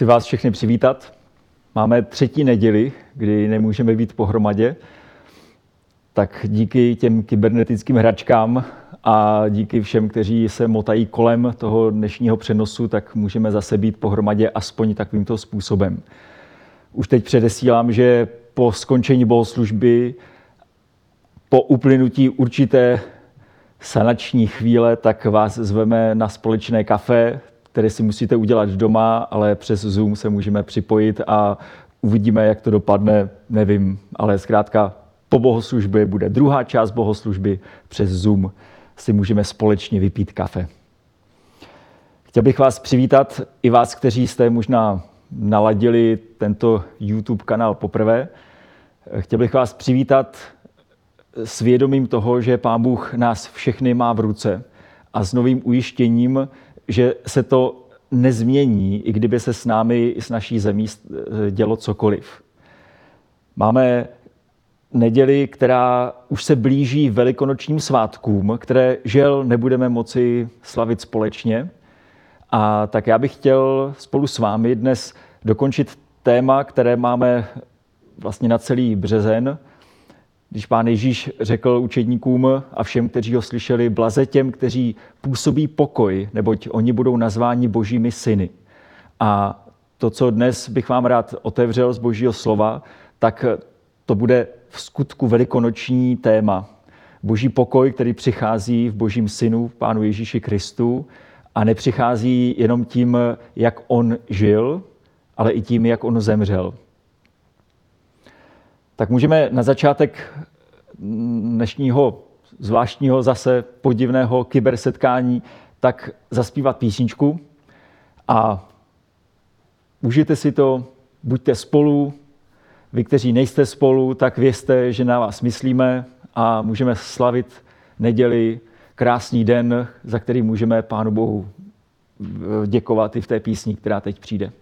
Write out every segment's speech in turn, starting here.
Chci vás všechny přivítat. Máme třetí neděli, kdy nemůžeme být pohromadě. Tak díky těm kybernetickým hračkám a díky všem, kteří se motají kolem toho dnešního přenosu, tak můžeme zase být pohromadě aspoň takovýmto způsobem. Už teď předesílám, že po skončení bohoslužby, po uplynutí určité sanační chvíle, tak vás zveme na společné kafe, které si musíte udělat doma, ale přes Zoom se můžeme připojit a uvidíme, jak to dopadne, nevím, ale zkrátka po bohoslužbě bude druhá část bohoslužby přes Zoom. Si můžeme společně vypít kafe. Chtěl bych vás přivítat, i vás, kteří jste možná naladili tento YouTube kanál poprvé. Chtěl bych vás přivítat s vědomím toho, že Pán Bůh nás všechny má v ruce a s novým ujištěním, že se to nezmění, i kdyby se s námi, i s naší zemí dělo cokoliv. Máme neděli, která už se blíží velikonočním svátkům, které žel nebudeme moci slavit společně. A tak já bych chtěl spolu s vámi dnes dokončit téma, které máme vlastně na celý březen, když pán Ježíš řekl učedníkům a všem, kteří ho slyšeli, blaze těm, kteří působí pokoj, neboť oni budou nazváni božími syny. A to, co dnes bych vám rád otevřel z božího slova, tak to bude v skutku velikonoční téma. Boží pokoj, který přichází v božím synu, v pánu Ježíši Kristu a nepřichází jenom tím, jak on žil, ale i tím, jak on zemřel. Tak můžeme na začátek dnešního zvláštního zase podivného kybersetkání tak zaspívat písničku a užijte si to, buďte spolu, vy, kteří nejste spolu, tak vězte, že na vás myslíme a můžeme slavit neděli, krásný den, za který můžeme Pánu Bohu děkovat i v té písni, která teď přijde.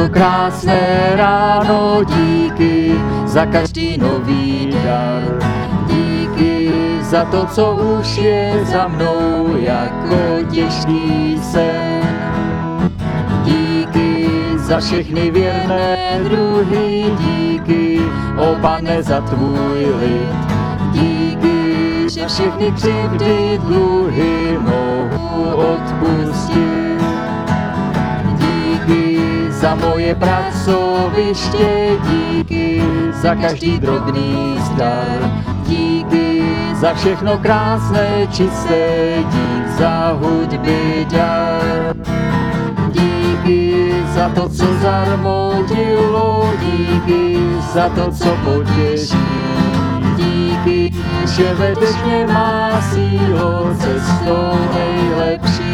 Toto krásné ráno, díky za každý nový dar. Díky za to, co už je za mnou jako těžký sen. Díky za všechny věrné druhy, díky, o pane, za tvůj lid. Díky, že všechny křivdy, dluhy mohu odpustit za moje pracoviště, díky za každý drobný zdar. Díky za všechno krásné, čisté, dík za hudby dar. Díky za to, co zarmodilo, díky za to, co potěší. Díky, že vedeš mě má sílo cestou nejlepší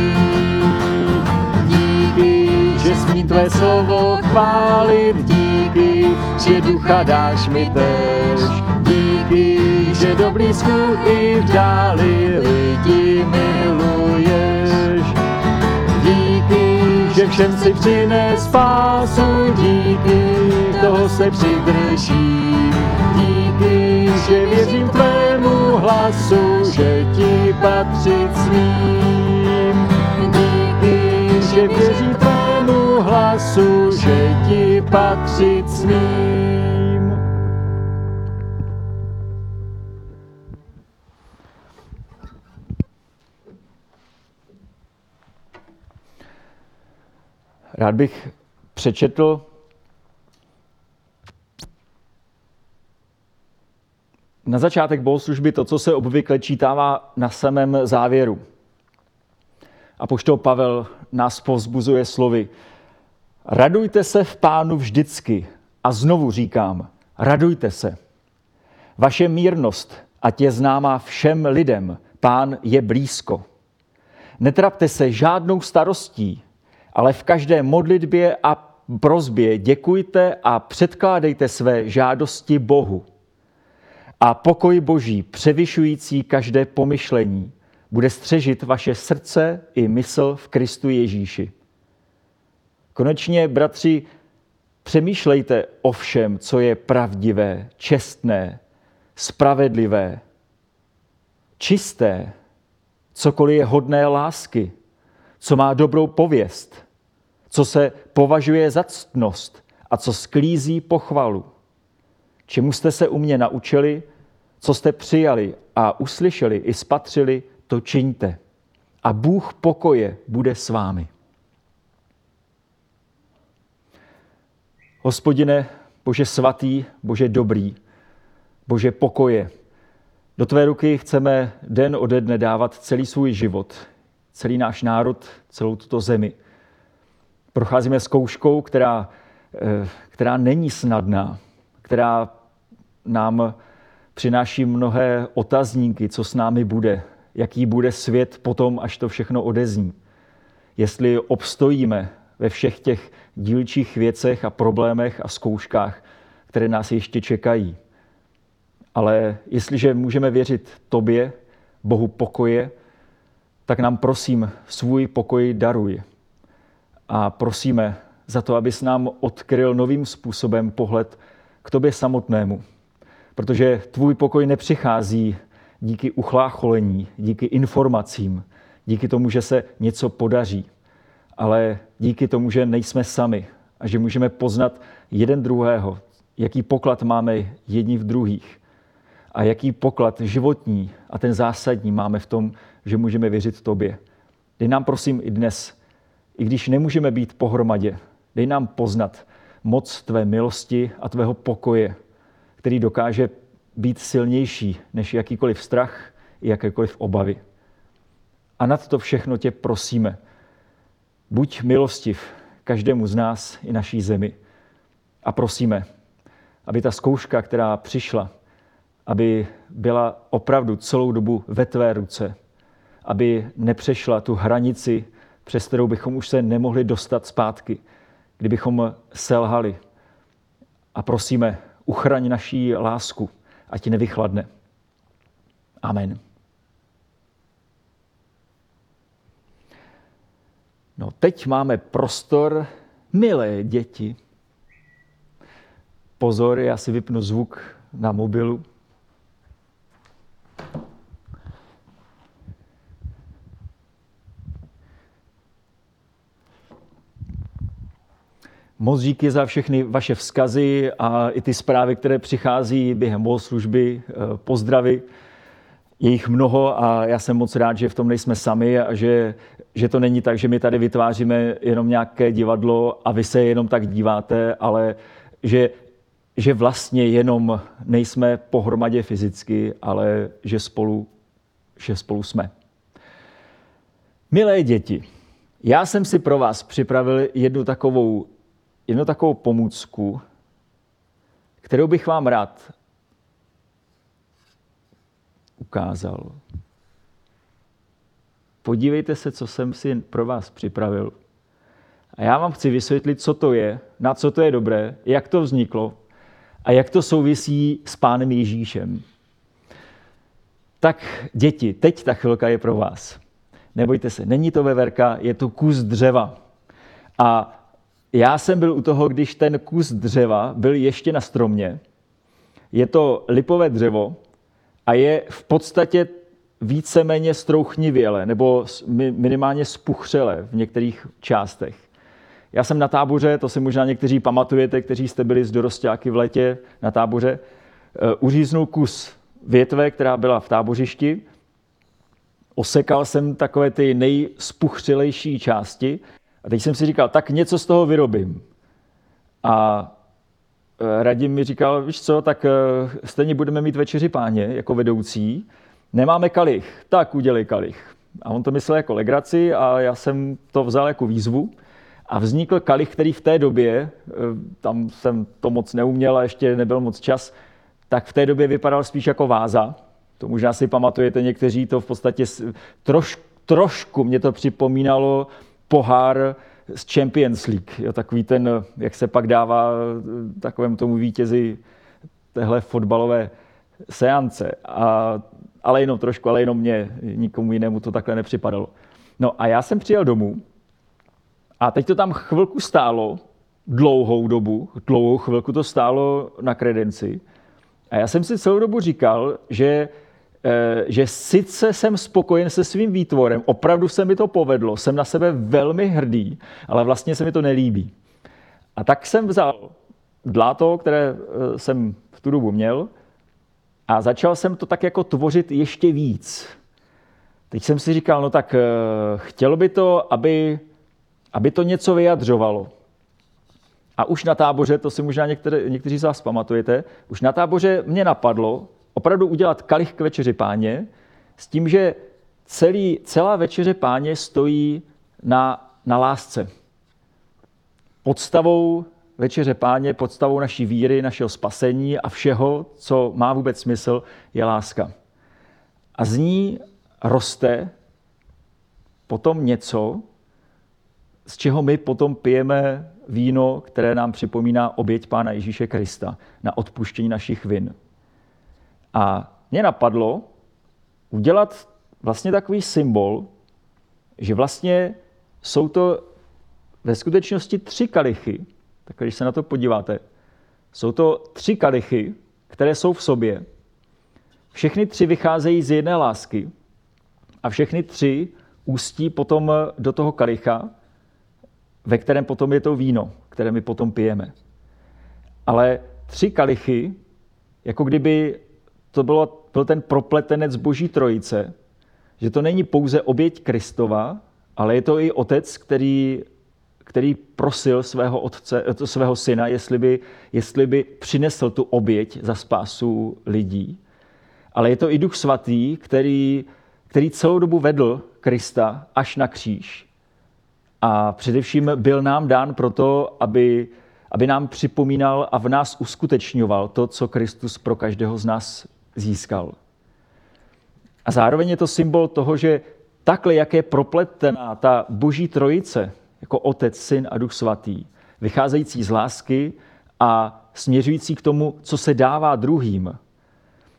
že smí tvé slovo chválit díky, že ducha dáš mi tež. Díky, že do blízku i v dáli lidi miluješ. Díky, že všem si přines spásu, díky, toho se přidrží. Díky, že věřím tvému hlasu, že ti patřit smím. Díky, že věřím tvému hlasu, že ti patřit smím. Rád bych přečetl na začátek bohoslužby to, co se obvykle čítává na samém závěru. A poštol Pavel nás povzbuzuje slovy. Radujte se v pánu vždycky. A znovu říkám, radujte se. Vaše mírnost, ať je známá všem lidem, pán je blízko. Netrapte se žádnou starostí, ale v každé modlitbě a prozbě děkujte a předkládejte své žádosti Bohu. A pokoj Boží, převyšující každé pomyšlení, bude střežit vaše srdce i mysl v Kristu Ježíši. Konečně, bratři, přemýšlejte o všem, co je pravdivé, čestné, spravedlivé, čisté, cokoliv je hodné lásky, co má dobrou pověst, co se považuje za ctnost a co sklízí pochvalu. Čemu jste se u mě naučili, co jste přijali a uslyšeli i spatřili, to čiňte. A Bůh pokoje bude s vámi. Hospodine, Bože svatý, Bože dobrý, Bože pokoje, do tvé ruky chceme den ode dne dávat celý svůj život, celý náš národ, celou tuto zemi. Procházíme zkouškou, která, eh, která není snadná, která nám přináší mnohé otazníky, co s námi bude, jaký bude svět potom, až to všechno odezní. Jestli obstojíme ve všech těch dílčích věcech a problémech a zkouškách, které nás ještě čekají. Ale jestliže můžeme věřit Tobě, Bohu pokoje, tak nám prosím svůj pokoj daruj. A prosíme za to, abys nám odkryl novým způsobem pohled k Tobě samotnému. Protože tvůj pokoj nepřichází díky uchlácholení, díky informacím, díky tomu, že se něco podaří, ale díky tomu, že nejsme sami a že můžeme poznat jeden druhého, jaký poklad máme jedni v druhých a jaký poklad životní a ten zásadní máme v tom, že můžeme věřit tobě. Dej nám prosím i dnes, i když nemůžeme být pohromadě, dej nám poznat moc tvé milosti a tvého pokoje, který dokáže být silnější než jakýkoliv strach i jakékoliv obavy. A nad to všechno tě prosíme. Buď milostiv každému z nás i naší zemi. A prosíme, aby ta zkouška, která přišla, aby byla opravdu celou dobu ve tvé ruce, aby nepřešla tu hranici, přes kterou bychom už se nemohli dostat zpátky, kdybychom selhali. A prosíme, uchraň naší lásku, ať nevychladne. Amen. No teď máme prostor, milé děti. Pozor, já si vypnu zvuk na mobilu. Moc díky za všechny vaše vzkazy a i ty zprávy, které přichází během bohoslužby, eh, pozdravy. Je jich mnoho a já jsem moc rád, že v tom nejsme sami a že, že to není tak, že my tady vytváříme jenom nějaké divadlo a vy se jenom tak díváte, ale že, že vlastně jenom nejsme pohromadě fyzicky, ale že spolu, že spolu jsme. Milé děti, já jsem si pro vás připravil jednu takovou jednu takovou pomůcku, kterou bych vám rád ukázal. Podívejte se, co jsem si pro vás připravil. A já vám chci vysvětlit, co to je, na co to je dobré, jak to vzniklo a jak to souvisí s pánem Ježíšem. Tak děti, teď ta chvilka je pro vás. Nebojte se, není to veverka, je to kus dřeva. A já jsem byl u toho, když ten kus dřeva byl ještě na stromě. Je to lipové dřevo a je v podstatě víceméně strouchnivěle nebo minimálně spuchřele v některých částech. Já jsem na táboře, to si možná někteří pamatujete, kteří jste byli z dorostáky v letě na táboře, eh, uříznul kus větve, která byla v tábořišti, osekal jsem takové ty nejspuchřilejší části a teď jsem si říkal, tak něco z toho vyrobím. A Radim mi říkal, víš co, tak e, stejně budeme mít večeři páně jako vedoucí, nemáme kalich, tak udělej kalich. A on to myslel jako legraci a já jsem to vzal jako výzvu. A vznikl kalich, který v té době, e, tam jsem to moc neuměl a ještě nebyl moc čas, tak v té době vypadal spíš jako váza. To možná si pamatujete někteří, to v podstatě troš, trošku mě to připomínalo pohár z Champions League. Jo, takový ten, jak se pak dává takovému tomu vítězi téhle fotbalové seance. A, ale jenom trošku, ale jenom mě, nikomu jinému to takhle nepřipadalo. No a já jsem přijel domů a teď to tam chvilku stálo, dlouhou dobu, dlouhou chvilku to stálo na kredenci. A já jsem si celou dobu říkal, že, že sice jsem spokojen se svým výtvorem, opravdu se mi to povedlo, jsem na sebe velmi hrdý, ale vlastně se mi to nelíbí. A tak jsem vzal dláto, které eh, jsem v tu dobu měl, a začal jsem to tak jako tvořit ještě víc. Teď jsem si říkal, no tak eh, chtělo by to, aby, aby to něco vyjadřovalo. A už na táboře, to si možná někteří z vás pamatujete, už na táboře mě napadlo opravdu udělat kalich k večeři páně s tím, že celý, celá večeře páně stojí na, na lásce. Podstavou večeře páně, podstavou naší víry, našeho spasení a všeho, co má vůbec smysl, je láska. A z ní roste potom něco, z čeho my potom pijeme víno, které nám připomíná oběť Pána Ježíše Krista na odpuštění našich vin. A mě napadlo udělat vlastně takový symbol, že vlastně jsou to ve skutečnosti tři kalichy, tak když se na to podíváte, jsou to tři kalichy, které jsou v sobě. Všechny tři vycházejí z jedné lásky a všechny tři ústí potom do toho kalicha, ve kterém potom je to víno, které my potom pijeme. Ale tři kalichy, jako kdyby to bylo, byl ten propletenec Boží trojice, že to není pouze oběť Kristova, ale je to i otec, který, který prosil svého, otce, svého syna, jestli by, jestli by přinesl tu oběť za spásu lidí. Ale je to i Duch Svatý, který, který celou dobu vedl Krista až na kříž a především byl nám dán proto, aby, aby nám připomínal a v nás uskutečňoval to, co Kristus pro každého z nás získal. A zároveň je to symbol toho, že takhle, jak je propletená ta boží trojice, jako Otec, Syn a Duch Svatý, vycházející z lásky a směřující k tomu, co se dává druhým,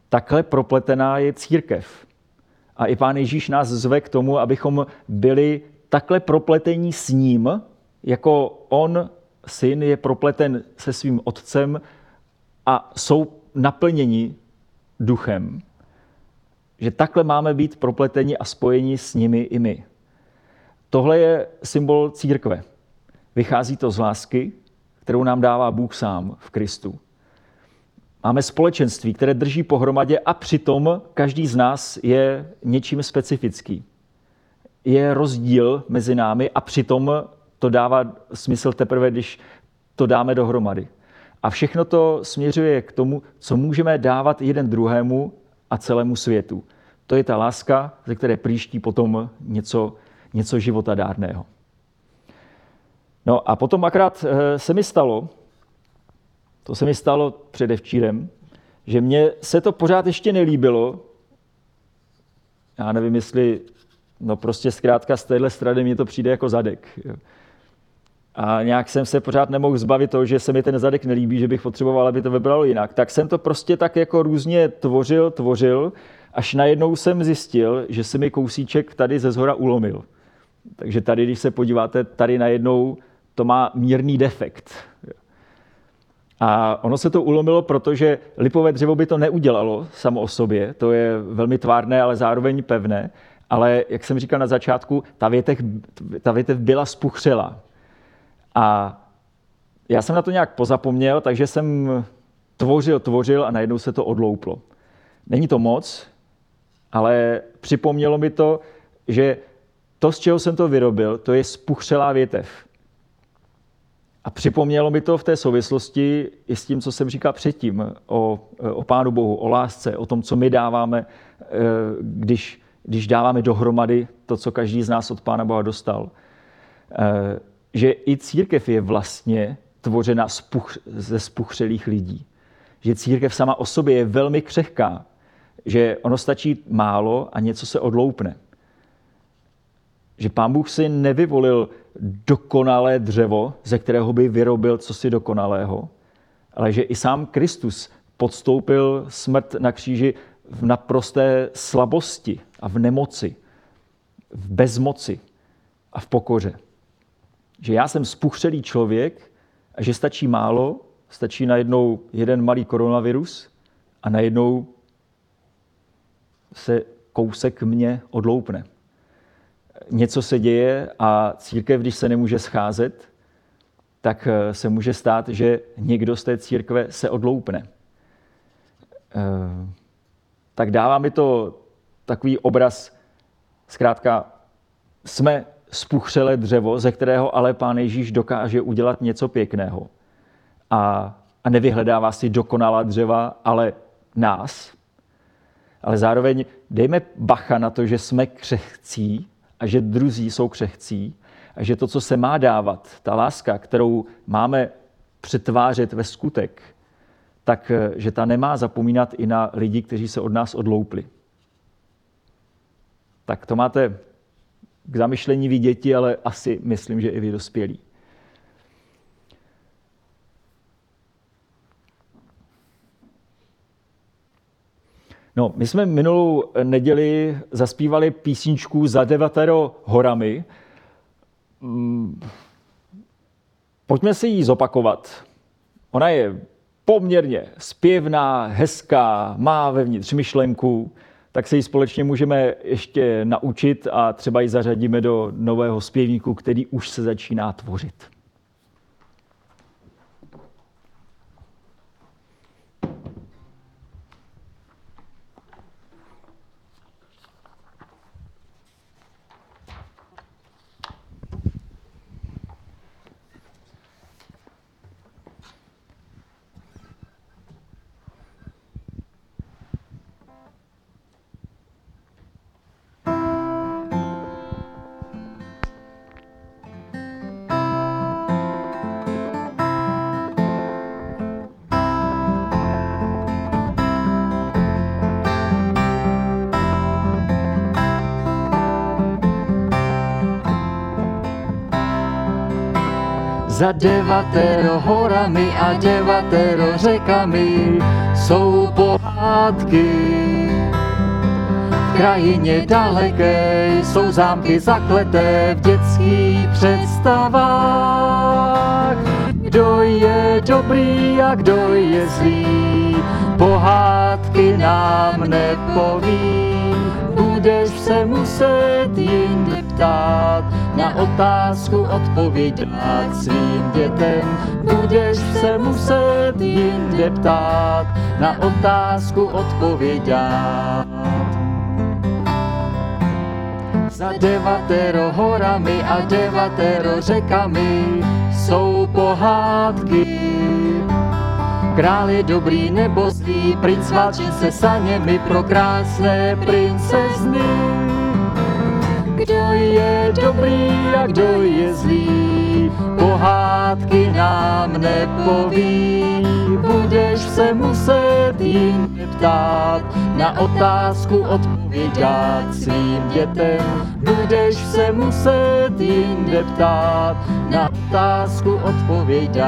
takhle propletená je církev. A i Pán Ježíš nás zve k tomu, abychom byli takhle propletení s ním, jako on, syn, je propleten se svým otcem a jsou naplněni duchem. Že takhle máme být propleteni a spojeni s nimi i my. Tohle je symbol církve. Vychází to z lásky, kterou nám dává Bůh sám v Kristu. Máme společenství, které drží pohromadě a přitom každý z nás je něčím specifický je rozdíl mezi námi a přitom to dává smysl teprve, když to dáme dohromady. A všechno to směřuje k tomu, co můžeme dávat jeden druhému a celému světu. To je ta láska, ze které příští potom něco, něco životadárného. No a potom akrát eh, se mi stalo, to se mi stalo předevčírem, že mně se to pořád ještě nelíbilo. Já nevím, jestli No prostě zkrátka z téhle strany mi to přijde jako zadek. A nějak jsem se pořád nemohl zbavit toho, že se mi ten zadek nelíbí, že bych potřeboval, aby to vybralo jinak. Tak jsem to prostě tak jako různě tvořil, tvořil, až najednou jsem zjistil, že se mi kousíček tady ze zhora ulomil. Takže tady, když se podíváte, tady najednou to má mírný defekt. A ono se to ulomilo, protože lipové dřevo by to neudělalo samo o sobě. To je velmi tvárné, ale zároveň pevné ale jak jsem říkal na začátku, ta větev, ta větev byla spuchřela. A já jsem na to nějak pozapomněl, takže jsem tvořil, tvořil a najednou se to odlouplo. Není to moc, ale připomnělo mi to, že to, z čeho jsem to vyrobil, to je spuchřelá větev. A připomnělo mi to v té souvislosti i s tím, co jsem říkal předtím o, o Pánu Bohu, o lásce, o tom, co my dáváme, eh, když když dáváme dohromady to, co každý z nás od Pána Boha dostal. Že i církev je vlastně tvořena ze spuchřelých lidí. Že církev sama o sobě je velmi křehká. Že ono stačí málo a něco se odloupne. že pán Bůh si nevyvolil dokonalé dřevo, ze kterého by vyrobil cosi dokonalého, ale že i sám Kristus podstoupil smrt na kříži v naprosté slabosti a v nemoci, v bezmoci a v pokoře. Že já jsem spuchřelý člověk a že stačí málo, stačí najednou jeden malý koronavirus a najednou se kousek mě odloupne. Něco se děje a církev, když se nemůže scházet, tak eh, se může stát, že někdo z té církve se odloupne. Eh, tak dává mi to takový obraz, zkrátka, jsme spuchřelé dřevo, ze kterého ale Pán Ježíš dokáže udělat něco pěkného. A, a nevyhledává si dokonalá dřeva, ale nás. Ale zároveň dejme bacha na to, že jsme křehcí a že druzí jsou křehcí a že to, co se má dávat, ta láska, kterou máme přetvářet ve skutek, tak že ta nemá zapomínat i na lidi, kteří se od nás odloupli. Tak to máte k zamyšlení vy děti, ale asi myslím, že i vy dospělí. No, my jsme minulou neděli zaspívali písničku za devatero horami. Mm, pojďme si ji zopakovat. Ona je poměrně zpěvná, hezká, má vevnitř myšlenku, tak se ji společně můžeme ještě naučit a třeba ji zařadíme do nového zpěvníku, který už se začíná tvořit. Za devatero horami a devatero řekami jsou pohádky. V krajině daleké jsou zámky zakleté v dětských představách. Kdo je dobrý a kdo je zlý, pohádky nám nepoví budeš se muset jinde ptát, na otázku odpovědět svým dětem. Budeš se muset jinde ptát, na otázku odpovědět. Za devatero horami a devatero řekami jsou pohádky. Král je dobrý nebo zlý, princ válčí se saněmi pro krásné princezny. Kdo je dobrý a kdo je zlý, pohádky nám nepoví. Budeš se muset jim ptát, na otázku odpovědět svým dětem. Budeš se muset jinde ptát, na otázku odpovědět.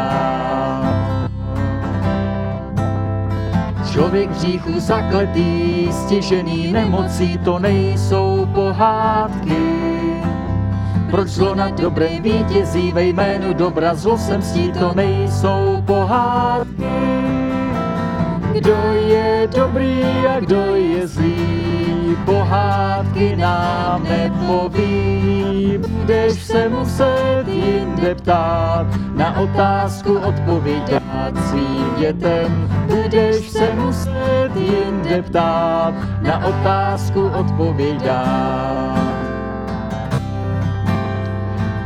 Člověk v říchu zakletý, stěžený nemocí, to nejsou pohádky. Proč zlo nad dobré vítězí ve jménu dobra zlo se mstí, to nejsou pohádky. Kdo je dobrý a kdo je zlý, pohádky nám nepoví. Budeš se muset jinde ptát, na otázku odpovědět svým dětem. Budeš se muset jinde ptát, na otázku odpovědět.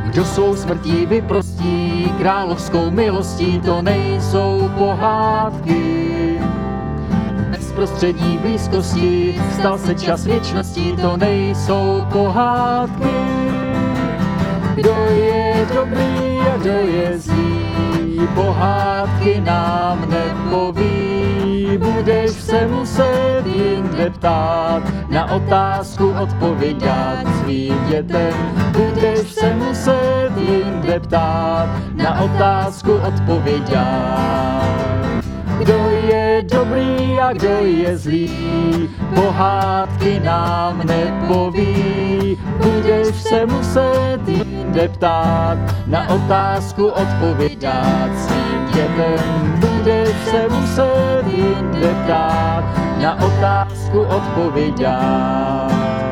Kdo svou smrtí vyprostí, královskou milostí, to nejsou pohádky bezprostřední blízkosti, stal se čas věčnosti, to nejsou pohádky. Kdo je dobrý a kdo je zlý, pohádky nám nepoví. budeš se muset jinde ptát, na otázku odpovědět svým dětem. Budeš se muset jinde ptát, na otázku odpovědět. Kdo je dobrý a kdo je zlý, pohádky nám nepoví. Budeš se muset jinde ptát, na otázku odpovědět svým dětem. Budeš se muset jinde ptát, na otázku odpovědět.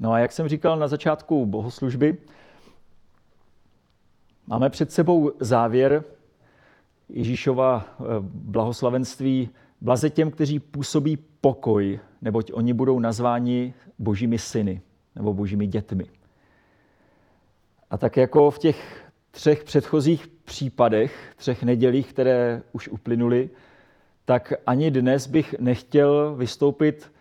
No a jak jsem říkal na začátku bohoslužby, máme před sebou závěr Ježíšova eh, blahoslavenství blaze těm, kteří působí pokoj, neboť oni budou nazváni božími syny nebo božími dětmi. A tak jako v těch třech předchozích případech, třech nedělích, které už uplynuly, tak ani dnes bych nechtěl vystoupit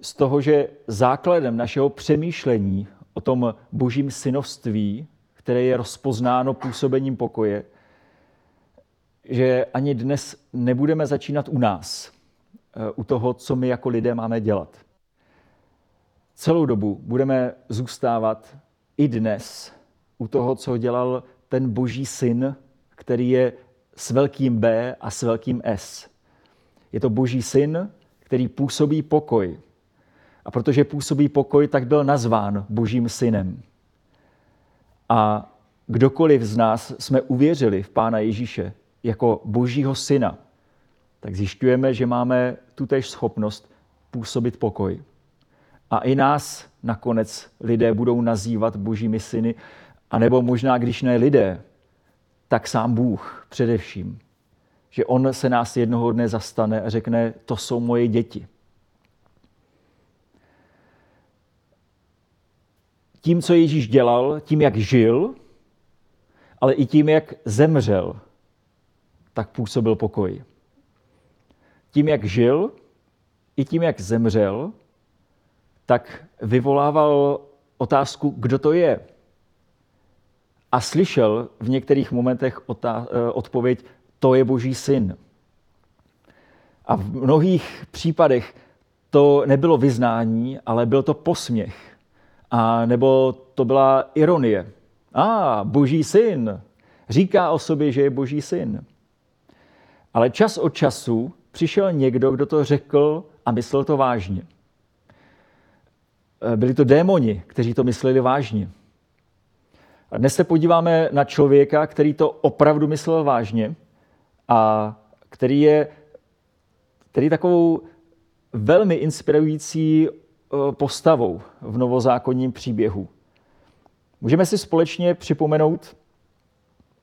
z toho, že základem našeho přemýšlení o tom božím synovství, které je rozpoznáno působením pokoje, že ani dnes nebudeme začínat u nás, eh, u toho, co my jako lidé máme dělat. Celou dobu budeme zůstávat i dnes u toho, co dělal ten boží syn, který je s velkým B a s velkým S. Je to boží syn, který působí pokoj, a protože působí pokoj, tak byl nazván Božím synem. A kdokoliv z nás jsme uvěřili v Pána Ježíše jako Božího syna, tak zjišťujeme, že máme tutéž schopnost působit pokoj. A i nás nakonec lidé budou nazývat božími syny, anebo možná, když ne lidé, tak sám Bůh především. Že On se nás jednoho dne zastane a řekne, to jsou moje děti. Tím, co Ježíš dělal, tím, jak žil, ale i tím, jak zemřel, tak působil pokoj. Tím, jak žil, i tím, jak zemřel, tak vyvolával otázku, kdo to je. A slyšel v některých momentech eh, odpověď, to je Boží syn. A v mnohých případech to nebylo vyznání, ale byl to posměch. A nebo to byla ironie. A, ah, boží syn. Říká o sobě, že je boží syn. Ale čas od času přišel někdo, kdo to řekl a myslel to vážně. E, byli to démoni, kteří to mysleli vážně. A dnes se podíváme na člověka, který to opravdu myslel vážně a který je který takovou velmi inspirující postavou v novozákonním příběhu. Můžeme si společně připomenout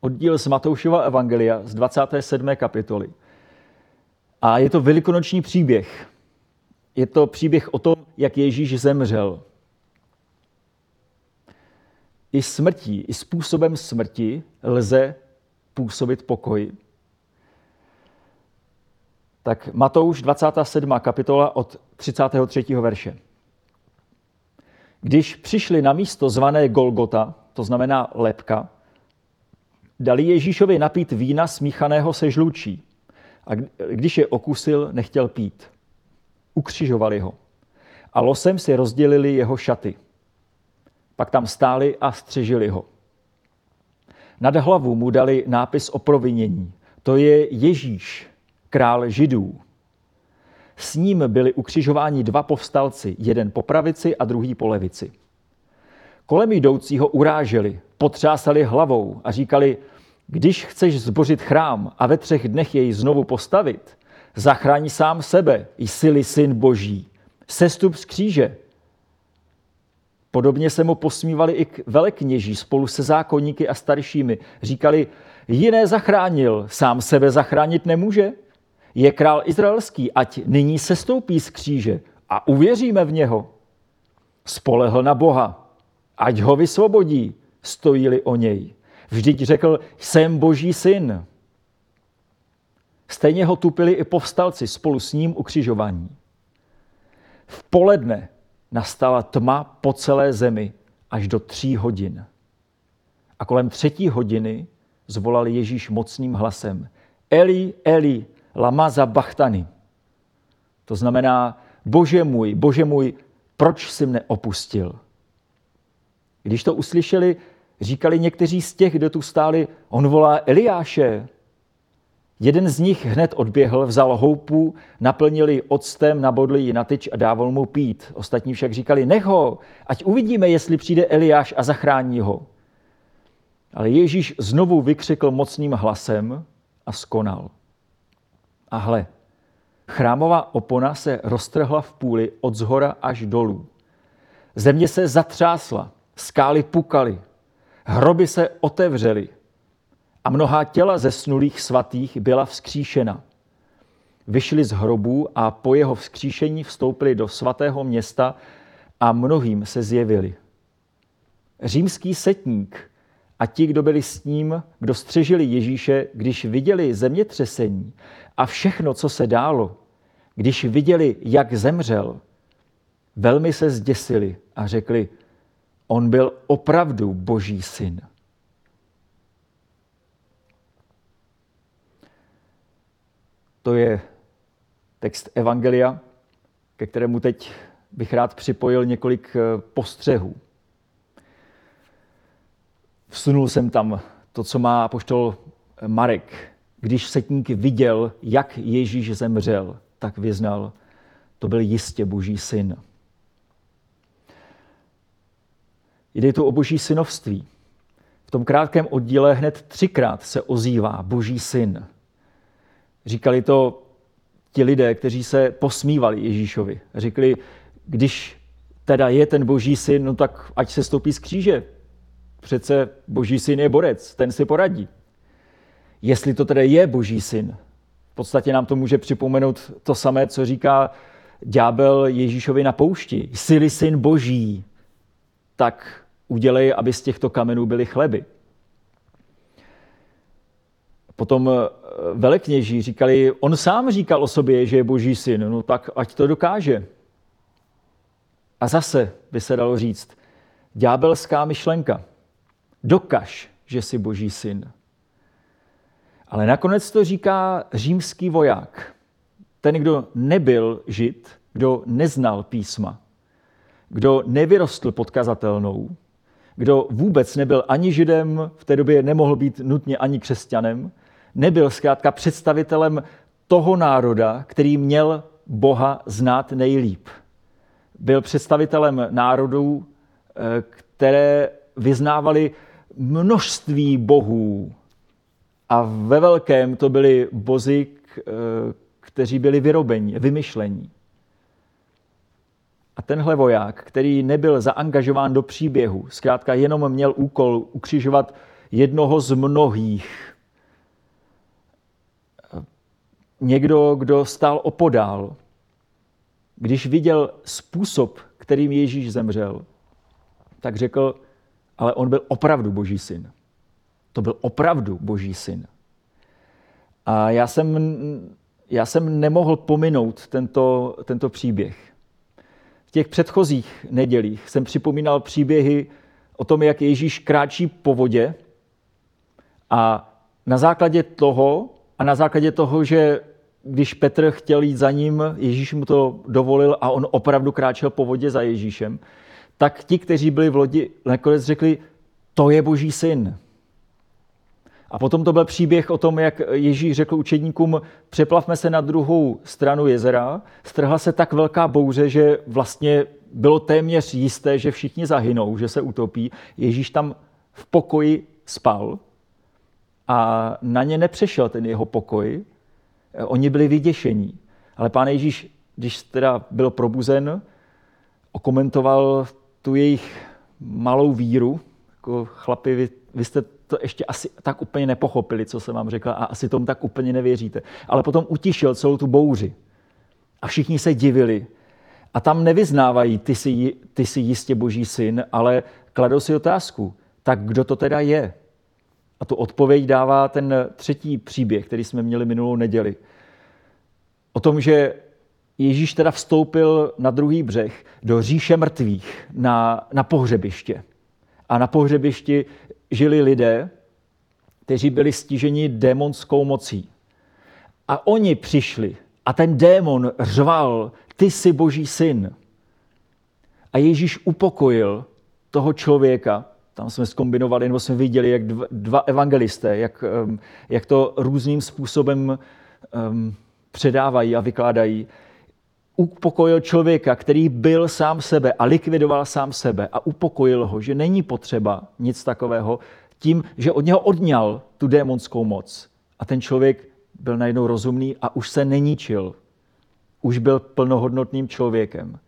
oddíl z Matoušova Evangelia z 27. kapitoly. A je to velikonoční příběh. Je to příběh o tom, jak Ježíš zemřel. I smrtí, i způsobem smrti lze působit pokoj. Tak Matouš 27. kapitola od 33. verše. Když přišli na místo zvané Golgota, to znamená lepka, dali Ježíšovi napít vína smíchaného se žlučí. A když je okusil, nechtěl pít. Ukřižovali ho. A losem si rozdělili jeho šaty. Pak tam stáli a střežili ho. Nad hlavu mu dali nápis o provinění. To je Ježíš, král židů. S ním byli ukřižováni dva povstalci, jeden po pravici a druhý po levici. Kolem jdoucího uráželi, potřásali hlavou a říkali, když chceš zbořit chrám a ve třech dnech jej znovu postavit, zachraň sám sebe, jsi syn boží. Sestup z kříže. Podobně se mu posmívali i k velekněží spolu se zákonníky a staršími. Říkali, jiné zachránil, sám sebe zachránit nemůže. Je král izraelský, ať nyní sestoupí z kříže a uvěříme v něho. Spolehl na Boha, ať ho vysvobodí, stojí-li o něj. Vždyť řekl, jsem boží syn. Stejně ho tupili i povstalci spolu s ním ukřižování. V poledne nastala tma po celé zemi až do tří hodin. A kolem třetí hodiny zvolal Ježíš mocným hlasem. Eli, Eli, lama bachtany. To znamená, bože můj, bože můj, proč jsi mne opustil? Když to uslyšeli, říkali někteří z těch, kdo tu stáli, on volá Eliáše. Jeden z nich hned odběhl, vzal houpu, naplnil ji octem, nabodl ji na tyč a dával mu pít. Ostatní však říkali, nech ho, ať uvidíme, jestli přijde Eliáš a zachrání ho. Ale Ježíš znovu vykřikl mocným hlasem a skonal. A hle, chrámová opona se roztrhla v půli od zhora až dolů. Země se zatřásla, skály pukaly, hroby se otevřely a mnohá těla zesnulých svatých byla vzkříšena. Vyšli z hrobů a po jeho vzkříšení vstoupili do svatého města a mnohým se zjevili. Římský setník a ti, kdo byli s ním, kdo střežili Ježíše, když viděli zemětřesení a všechno, co se dálo, když viděli, jak zemřel, velmi se zděsili a řekli, on byl opravdu boží syn. To je text Evangelia, ke kterému teď bych rád připojil několik eh, postřehů. Vsunul jsem tam to, co má poštol Marek. Když setníky viděl, jak Ježíš zemřel, tak vyznal, to byl jistě boží syn. Jde tu o boží synovství. V tom krátkém oddíle hned třikrát se ozývá boží syn. Říkali to ti lidé, kteří se posmívali Ježíšovi. Řekli, když teda je ten boží syn, no tak ať se stoupí z kříže. Přece boží syn je borec, ten si poradí. Jestli to tedy je boží syn, v podstatě nám to může připomenout to samé, co říká ďábel Ježíšovi na poušti. Jsi syn boží, tak udělej, aby z těchto kamenů byly chleby. Potom eh, velekněží říkali, on sám říkal o sobě, že je boží syn, no tak ať to dokáže. A zase by se dalo říct, ďábelská myšlenka. Dokaž, že jsi boží syn. Ale nakonec to říká římský voják. Ten, kdo nebyl žid, kdo neznal písma, kdo nevyrostl pod kazatelnou, kdo vůbec nebyl ani židem, v té době nemohl být nutně ani křesťanem, nebyl zkrátka představitelem toho národa, který měl Boha znát nejlíp. Byl představitelem národů, eh, které vyznávali množství bohů. A ve velkém to byli bozy, eh, kteří byli vyrobeni, vymyšlení. A tenhle voják, který nebyl zaangažován do příběhu, zkrátka jenom měl úkol ukřižovat jednoho z mnohých, někdo, kdo stál opodál, když viděl způsob, kterým Ježíš zemřel, tak řekl, ale on byl opravdu boží syn. To byl opravdu boží syn. A já jsem, já jsem nemohl pominout tento, tento příběh. V těch předchozích nedělích jsem připomínal příběhy o tom, jak Ježíš kráčí po vodě a na základě toho a na základě toho, že když Petr chtěl jít za ním, Ježíš mu to dovolil a on opravdu kráčel po vodě za Ježíšem, tak ti, kteří byli v lodi, nakonec řekli, to je boží syn. A potom to byl příběh o tom, jak Ježíš řekl učedníkům, přeplavme se na druhou stranu jezera. Strhla se tak velká bouře, že vlastně bylo téměř jisté, že všichni zahynou, že se utopí. Ježíš tam v pokoji spal a na ně nepřešel ten jeho pokoj. Oni byli vyděšení. Ale pán Ježíš, když teda byl probuzen, okomentoval tu jejich malou víru, jako chlapi, vy, vy jste to ještě asi tak úplně nepochopili, co jsem vám řekl, a asi tomu tak úplně nevěříte. Ale potom utišil celou tu bouři. A všichni se divili. A tam nevyznávají, ty jsi, ty jsi jistě boží syn, ale kladou si otázku, tak kdo to teda je? A tu odpověď dává ten třetí příběh, který jsme měli minulou neděli. O tom, že Ježíš teda vstoupil na druhý břeh do říše mrtvých, na, na pohřebiště. A na pohřebišti žili lidé, kteří byli stiženi démonskou mocí. A oni přišli a ten démon řval, ty jsi boží syn. A Ježíš upokojil toho člověka, tam jsme zkombinovali, nebo jsme viděli, jak dva, dva evangelisté, jak, jak to různým způsobem um, předávají a vykládají. Upokojil člověka, který byl sám sebe a likvidoval sám sebe a upokojil ho, že není potřeba nic takového, tím, že od něho odňal tu démonskou moc. A ten člověk byl najednou rozumný a už se neníčil. Už byl plnohodnotným člověkem.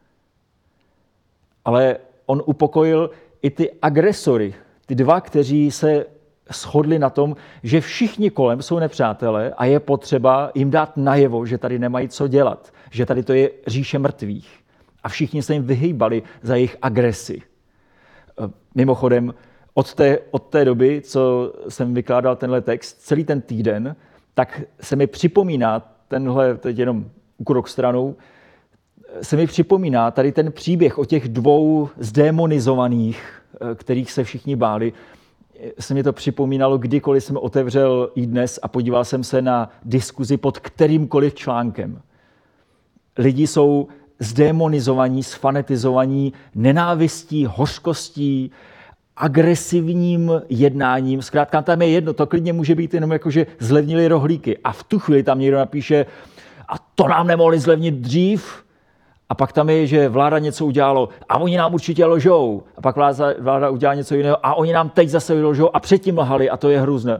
Ale on upokojil i ty agresory, ty dva, kteří se shodli na tom, že všichni kolem jsou nepřátelé a je potřeba jim dát najevo, že tady nemají co dělat, že tady to je říše mrtvých. A všichni se jim vyhýbali za jejich agresi. Mimochodem, od té, od té doby, co jsem vykládal tenhle text, celý ten týden, tak se mi připomíná, tenhle, teď jenom krok stranou, se mi připomíná tady ten příběh o těch dvou zdemonizovaných, eh, kterých se všichni báli. Se mi to připomínalo, kdykoliv jsem otevřel i dnes a podíval jsem se na diskuzi pod kterýmkoliv článkem. Lidi jsou zdemonizovaní, sfanetizovaní nenávistí, hořkostí, agresivním jednáním. Zkrátka tam je jedno, to klidně může být jenom jako, že zlevnili rohlíky. A v tu chvíli tam někdo napíše, a to nám nemohli zlevnit dřív, a pak tam je, že vláda něco udělalo a oni nám určitě lžou. A pak vláda, vláda udělá něco jiného a oni nám teď zase lžou a předtím lhali a to je hrůzné.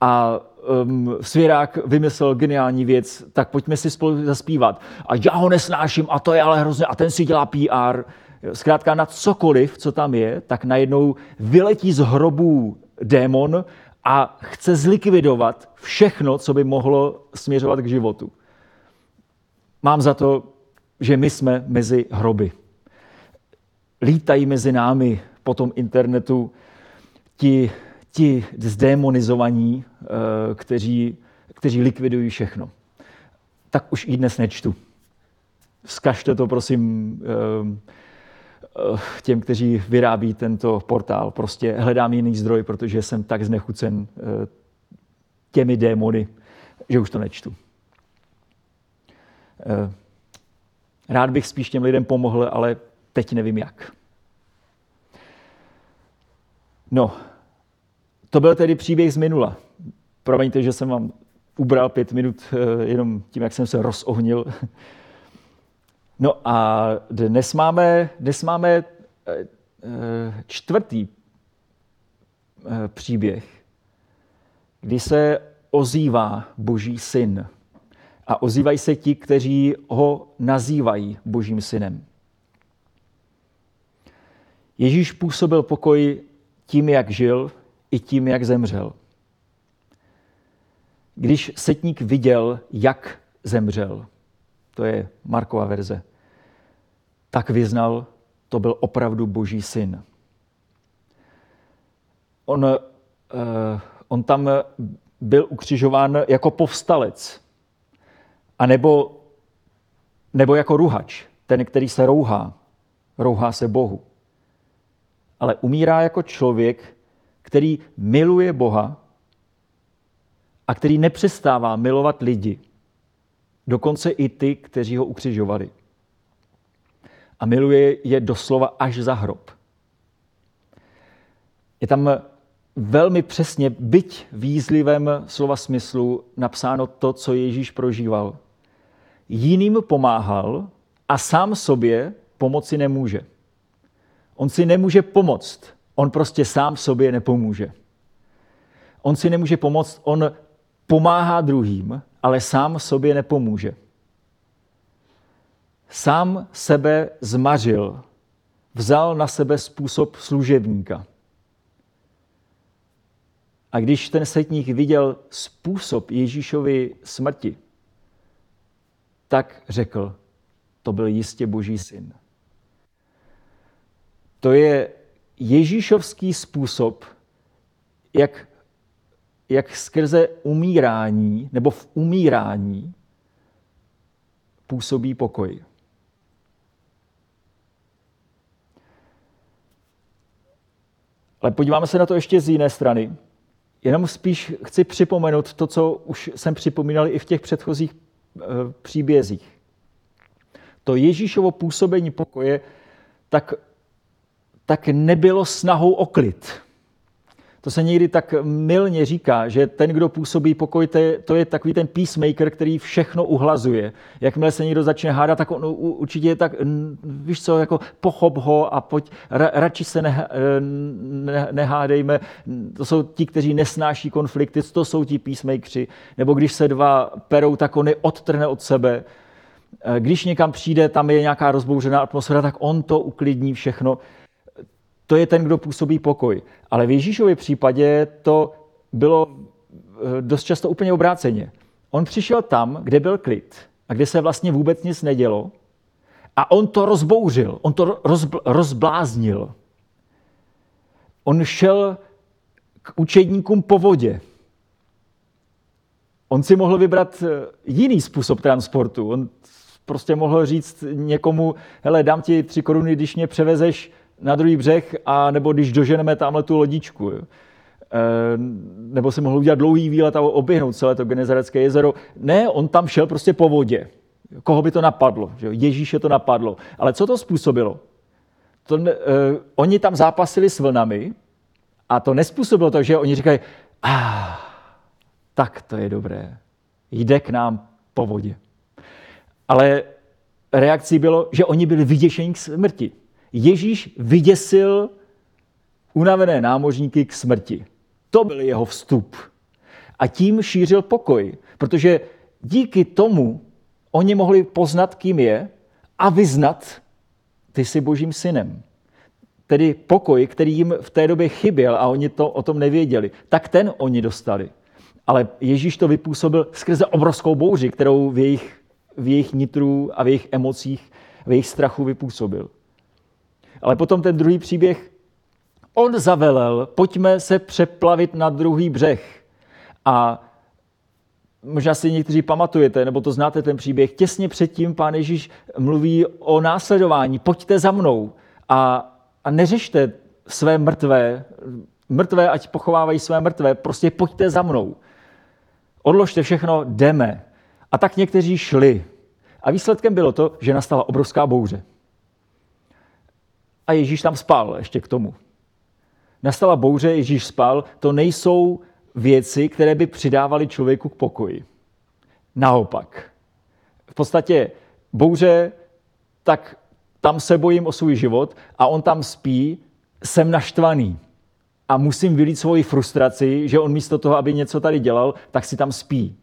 A um, Svěrák vymyslel geniální věc, tak pojďme si spolu zaspívat. A já ho nesnáším a to je ale hrozné a ten si dělá PR. Zkrátka na cokoliv, co tam je, tak najednou vyletí z hrobů démon a chce zlikvidovat všechno, co by mohlo směřovat k životu. Mám za to, že my jsme mezi hroby. Lítají mezi námi po tom internetu ti, ti zdemonizovaní, eh, kteří, kteří likvidují všechno. Tak už i dnes nečtu. Vzkažte to, prosím, eh, Eh, těm, kteří vyrábí tento portál. Prostě hledám jiný zdroj, protože jsem tak znechucen těmi démony, že už to nečtu. Eh, rád bych spíš těm lidem pomohl, ale teď nevím jak. No, to byl tedy příběh z minula. Promiňte, že jsem vám ubral pět minut jenom tím, jak jsem se rozohnil No a dnes máme, dnes máme eh, eh, čtvrtý eh, příběh, kdy se ozývá Boží syn. A ozývají se ti, kteří ho nazývají Božím synem. Ježíš působil pokoj tím, jak žil, i tím, jak zemřel. Když setník viděl, jak zemřel, to je Markova verze, tak vyznal, to byl opravdu boží syn. On, uh, on tam byl ukřižován jako povstalec, a nebo, nebo jako ruhač, ten, který se rouhá, rouhá se Bohu. Ale umírá jako člověk, který miluje Boha a který nepřestává milovat lidi, dokonce i ty, kteří ho ukřižovali a miluje je doslova až za hrob. Je tam velmi přesně, byť výzlivém slova smyslu, napsáno to, co Ježíš prožíval. Jiným pomáhal a sám sobě pomoci nemůže. On si nemůže pomoct. On prostě sám sobě nepomůže. On si nemůže pomoct, on pomáhá druhým, ale sám sobě nepomůže sám sebe zmařil, vzal na sebe způsob služebníka. A když ten setník viděl způsob Ježíšovy smrti, tak řekl, to byl jistě boží syn. To je Ježíšovský způsob, jak, jak skrze umírání nebo v umírání působí pokoj. Ale podíváme se na to ještě z jiné strany. Jenom spíš chci připomenout to, co už jsem připomínal i v těch předchozích příbězích. To Ježíšovo působení pokoje tak, tak nebylo snahou o klid. To se někdy tak milně říká, že ten, kdo působí pokoj, to je, takový ten peacemaker, který všechno uhlazuje. Jakmile se někdo začne hádat, tak on určitě je tak, víš co, jako pochop ho a pojď, ra, radši se ne, ne, nehádejme. To jsou ti, kteří nesnáší konflikty, to jsou ti peacemakeri. Nebo když se dva perou, tak on je odtrhne od sebe. Když někam přijde, tam je nějaká rozbouřená atmosféra, tak on to uklidní všechno to je ten, kdo působí pokoj. Ale v Ježíšově případě to bylo eh, dost často úplně obráceně. On přišel tam, kde byl klid a kde se vlastně vůbec nic nedělo a on to rozbouřil, on to rozbl- rozbláznil. On šel k učedníkům po vodě. On si mohl vybrat eh, jiný způsob transportu. On prostě mohl říct někomu, hele, dám ti tři koruny, když mě převezeš na druhý břeh, a nebo když doženeme tamhle tu lodičku. Jo. E, nebo si mohl udělat dlouhý výlet a oběhnout celé to Genezarecké jezero. Ne, on tam šel prostě po vodě. Koho by to napadlo? Že Ježíše to napadlo. Ale co to způsobilo? To, e, oni tam zápasili s vlnami a to nespůsobilo to, že oni říkají, ah, tak to je dobré, jde k nám po vodě. Ale reakcí bylo, že oni byli vyděšeni k smrti. Ježíš vyděsil unavené námořníky k smrti. To byl jeho vstup. A tím šířil pokoj, protože díky tomu oni mohli poznat, kým je a vyznat, ty jsi božím synem. Tedy pokoj, který jim v té době chyběl a oni to o tom nevěděli, tak ten oni dostali. Ale Ježíš to vypůsobil skrze obrovskou bouři, kterou v jejich, v jejich nitru a v jejich emocích, v jejich strachu vypůsobil. Ale potom ten druhý příběh, on zavelel, pojďme se přeplavit na druhý břeh. A možná si někteří pamatujete, nebo to znáte ten příběh, těsně předtím pán Ježíš mluví o následování, pojďte za mnou a, a neřešte své mrtvé, mrtvé, ať pochovávají své mrtvé, prostě pojďte za mnou. Odložte všechno, jdeme. A tak někteří šli. A výsledkem bylo to, že nastala obrovská bouře a Ježíš tam spal ještě k tomu. Nastala bouře, Ježíš spal, to nejsou věci, které by přidávaly člověku k pokoji. Naopak. V podstatě bouře, tak tam se bojím o svůj život a on tam spí, jsem naštvaný a musím vylít svoji frustraci, že on místo toho, aby něco tady dělal, tak si tam spí.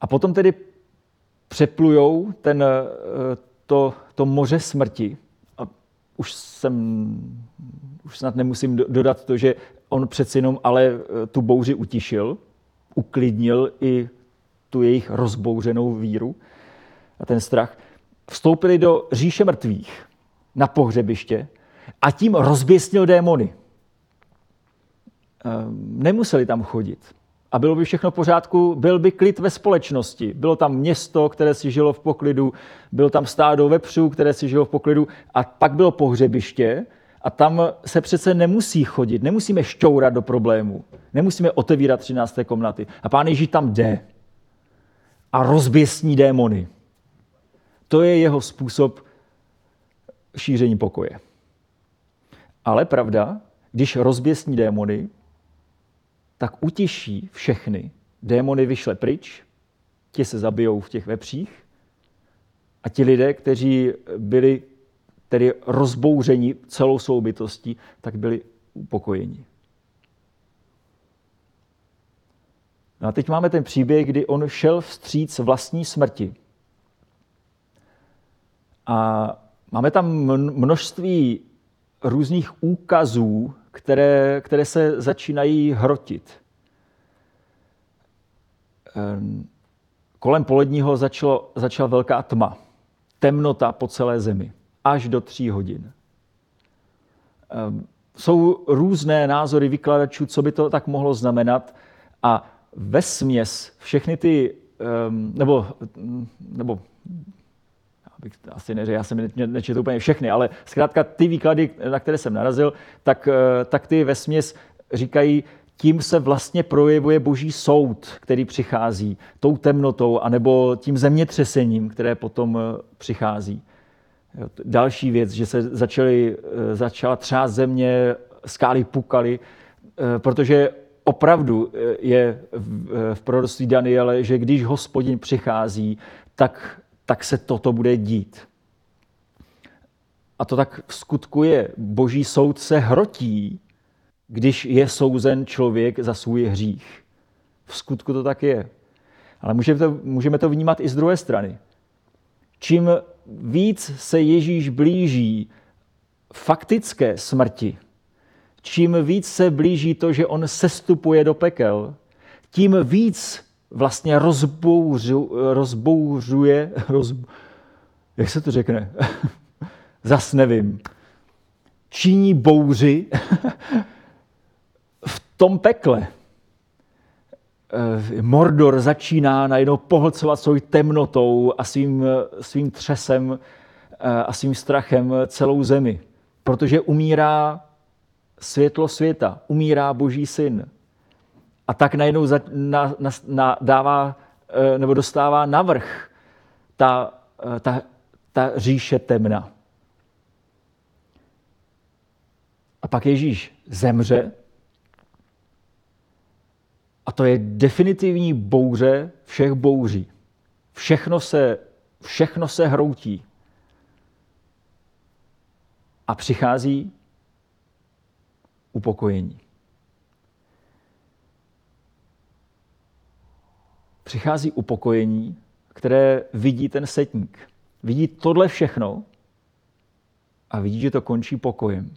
A potom tedy přeplujou ten, eh, to, to moře smrti. A už jsem, už snad nemusím dodat to, že on přeci jenom ale eh, tu bouři utišil, uklidnil i tu jejich rozbouřenou víru a ten strach. Vstoupili do říše mrtvých na pohřebiště a tím rozběsnil démony. Ehm, nemuseli tam chodit a bylo by všechno v pořádku, byl by klid ve společnosti. Bylo tam město, které si žilo v poklidu, bylo tam stádo vepřů, které si žilo v poklidu a pak bylo pohřebiště a tam se přece nemusí chodit, nemusíme šťourat do problémů, nemusíme otevírat 13. komnaty. A pán Ježíš tam jde a rozběsní démony. To je jeho způsob šíření pokoje. Ale pravda, když rozběsní démony, tak utiší všechny. Démony vyšle pryč, ti se zabijou v těch vepřích a ti lidé, kteří byli tedy rozbouřeni celou svou bytostí, tak byli upokojeni. No a teď máme ten příběh, kdy on šel vstříc vlastní smrti. A máme tam množství různých úkazů, které, které se začínají hrotit. Ehm, kolem poledního začalo, začala velká tma. Temnota po celé zemi. Až do tří hodin. Ehm, jsou různé názory vykladačů, co by to tak mohlo znamenat. A ve směs všechny ty, ehm, nebo, nebo asi neřekl, já jsem nečetl úplně všechny, ale zkrátka ty výklady, na které jsem narazil, tak, eh, tak ty ve směs říkají, tím se vlastně projevuje boží soud, který přichází tou temnotou, anebo tím zemětřesením, které potom eh, přichází. Další věc, že se začaly, eh, začala třást země, skály pukaly, protože opravdu je v proroctví Daniele, že když hospodin přichází, tak tak se toto bude dít. A to tak v skutku je. Boží soud se hrotí, když je souzen člověk za svůj hřích. V skutku to tak je. Ale můžeme to, můžeme to vnímat i z druhé strany. Čím víc se Ježíš blíží faktické smrti, čím víc se blíží to, že on sestupuje do pekel, tím víc vlastně rozbouřu, rozbouřuje, roz, jak se to řekne? Zas nevím. Činí bouři v tom pekle. Eh, Mordor začíná najednou pohlcovat svou temnotou a svým, svým třesem eh, a svým strachem celou zemi. Protože umírá světlo světa, umírá Boží syn. A tak najednou za, na, na, na, dává eh, nebo dostává navrh ta, eh, ta, ta říše temna. A pak Ježíš zemře a to je definitivní bouře všech bouří. Všechno se, všechno se hroutí. A přichází upokojení. Přichází upokojení, které vidí ten setník. Vidí tohle všechno a vidí, že to končí pokojem.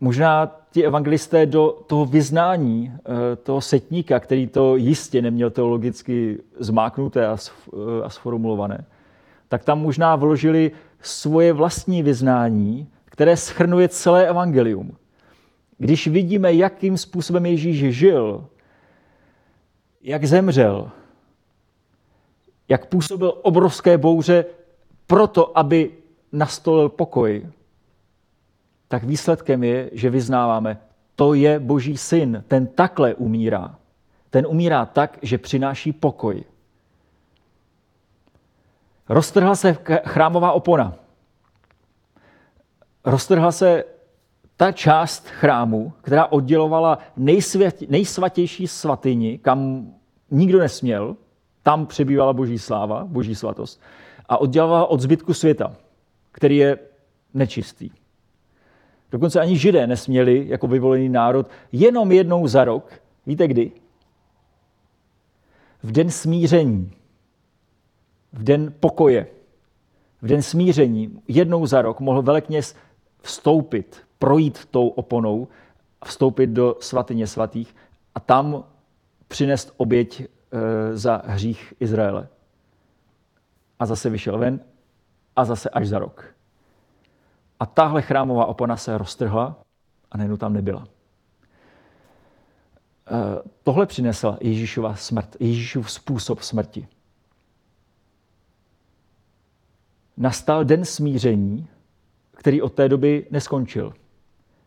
Možná ti evangelisté do toho vyznání eh, toho setníka, který to jistě neměl teologicky zmáknuté a eh, sformulované, tak tam možná vložili svoje vlastní vyznání, které schrnuje celé evangelium. Když vidíme, jakým způsobem Ježíš žil, jak zemřel, jak působil obrovské bouře proto, aby nastolil pokoj, tak výsledkem je, že vyznáváme, to je Boží syn, ten takhle umírá. Ten umírá tak, že přináší pokoj. Roztrhla se chrámová opona. Roztrhla se ta část chrámu, která oddělovala nejsvět, nejsvatější svatyni, kam nikdo nesměl, tam přebývala boží sláva, boží svatost, a oddělovala od zbytku světa, který je nečistý. Dokonce ani židé nesměli jako vyvolený národ jenom jednou za rok. Víte kdy? V den smíření. V den pokoje. V den smíření jednou za rok mohl velekněz vstoupit projít tou oponou, vstoupit do svatyně svatých a tam přinést oběť e, za hřích Izraele. A zase vyšel ven a zase až za rok. A tahle chrámová opona se roztrhla a najednou tam nebyla. E, tohle přinesla Ježíšova smrt, Ježíšův způsob smrti. Nastal den smíření, který od té doby neskončil.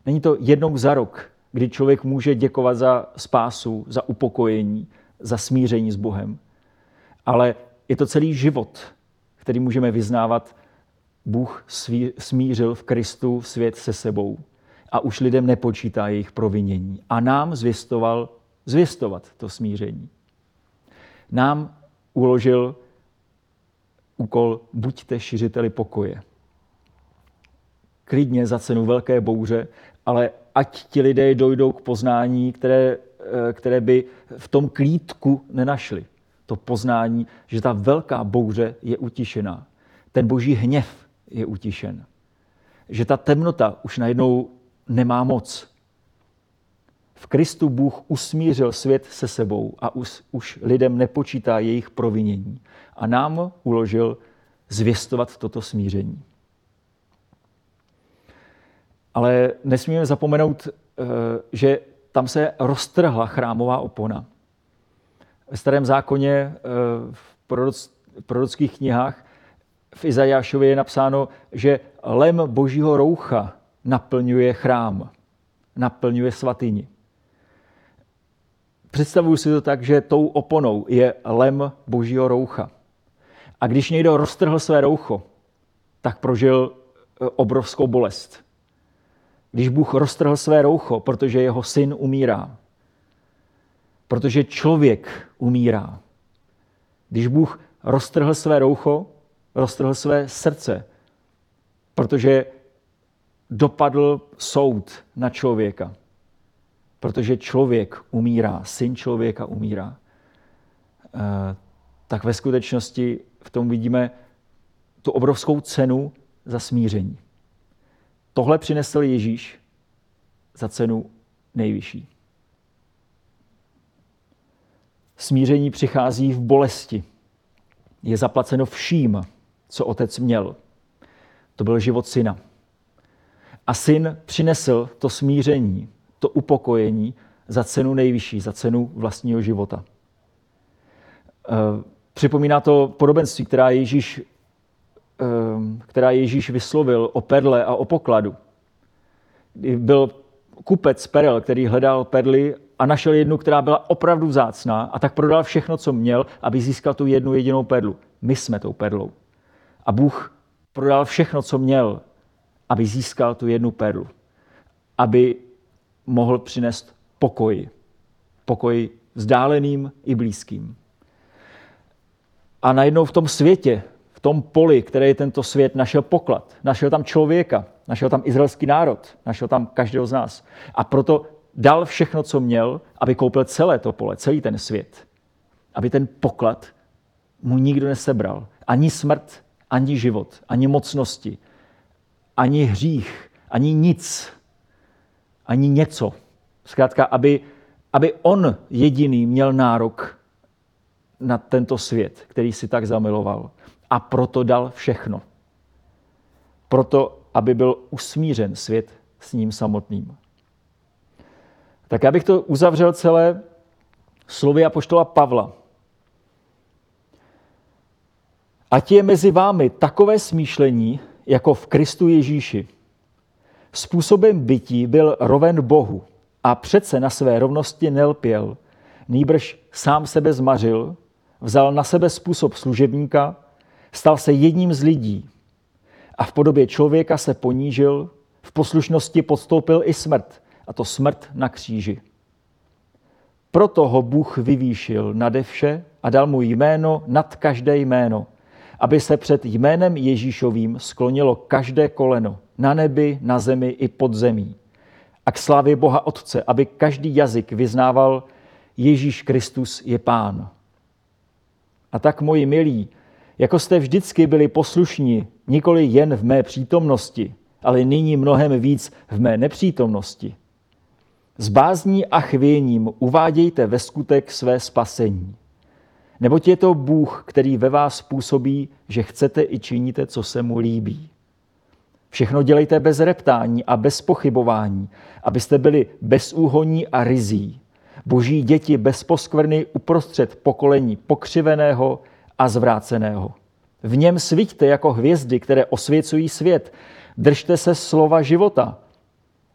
Není to jednou za rok, kdy člověk může děkovat za spásu, za upokojení, za smíření s Bohem. Ale je to celý život, který můžeme vyznávat. Bůh smířil v Kristu svět se sebou a už lidem nepočítá jejich provinění. A nám zvěstoval zvěstovat to smíření. Nám uložil úkol buďte šiřiteli pokoje. Klidně za cenu velké bouře ale ať ti lidé dojdou k poznání, které, eh, které by v tom klídku nenašli. To poznání, že ta velká bouře je utišená. Ten boží hněv je utišen. že ta temnota už najednou nemá moc. V Kristu Bůh usmířil svět se sebou a už, už lidem nepočítá jejich provinění. A nám uložil zvěstovat toto smíření. Ale nesmíme zapomenout, eh, že tam se roztrhla chrámová opona. Ve starém zákoně eh, v prorockých knihách v Izajášově je napsáno, že lem božího roucha naplňuje chrám, naplňuje svatyni. Představuju si to tak, že tou oponou je lem božího roucha. A když někdo roztrhl své roucho, tak prožil e, obrovskou bolest. Když Bůh roztrhl své roucho, protože jeho syn umírá, protože člověk umírá. Když Bůh roztrhl své roucho, roztrhl své srdce, protože dopadl soud na člověka. Protože člověk umírá, syn člověka umírá. Eh, tak ve skutečnosti v tom vidíme tu obrovskou cenu za smíření. Tohle přinesl Ježíš za cenu nejvyšší. Smíření přichází v bolesti. Je zaplaceno vším, co otec měl. To byl život syna. A syn přinesl to smíření, to upokojení za cenu nejvyšší, za cenu vlastního života. Eh, připomíná to podobenství, která Ježíš, která Ježíš vyslovil o perle a o pokladu. Byl kupec perel, který hledal perly a našel jednu, která byla opravdu vzácná a tak prodal všechno, co měl, aby získal tu jednu jedinou perlu. My jsme tou perlou. A Bůh prodal všechno, co měl, aby získal tu jednu perlu. Aby mohl přinést pokoj. Pokoj vzdáleným i blízkým. A najednou v tom světě, v tom poli, které je tento svět, našel poklad. Našel tam člověka, našel tam izraelský národ, našel tam každého z nás. A proto dal všechno, co měl, aby koupil celé to pole, celý ten svět. Aby ten poklad mu nikdo nesebral. Ani smrt, ani život, ani mocnosti, ani hřích, ani nic, ani něco. Zkrátka, aby, aby on jediný měl nárok na tento svět, který si tak zamiloval. A proto dal všechno. Proto, aby byl usmířen svět s ním samotným. Tak já bych to uzavřel celé slovy apoštola Pavla. Ať je mezi vámi takové smýšlení, jako v Kristu Ježíši. Způsobem bytí byl roven Bohu a přece na své rovnosti nelpěl, nýbrž sám sebe zmařil, vzal na sebe způsob služebníka, stal se jedním z lidí a v podobě člověka se ponížil, v poslušnosti podstoupil i smrt, a to smrt na kříži. Proto ho Bůh vyvýšil nade vše a dal mu jméno nad každé jméno, aby se před jménem Ježíšovým sklonilo každé koleno na nebi, na zemi i pod zemí. A k slávě Boha Otce, aby každý jazyk vyznával, Ježíš Kristus je Pán. A tak, moji milí, jako jste vždycky byli poslušní, nikoli jen v mé přítomnosti, ale nyní mnohem víc v mé nepřítomnosti. S bázní a chvěním uvádějte ve skutek své spasení. Neboť je to Bůh, který ve vás působí, že chcete i činíte, co se mu líbí. Všechno dělejte bez reptání a bez pochybování, abyste byli bezúhoní a rizí. Boží děti bez poskvrny uprostřed pokolení pokřiveného a zvráceného. V něm svíťte jako hvězdy, které osvěcují svět. Držte se slova života,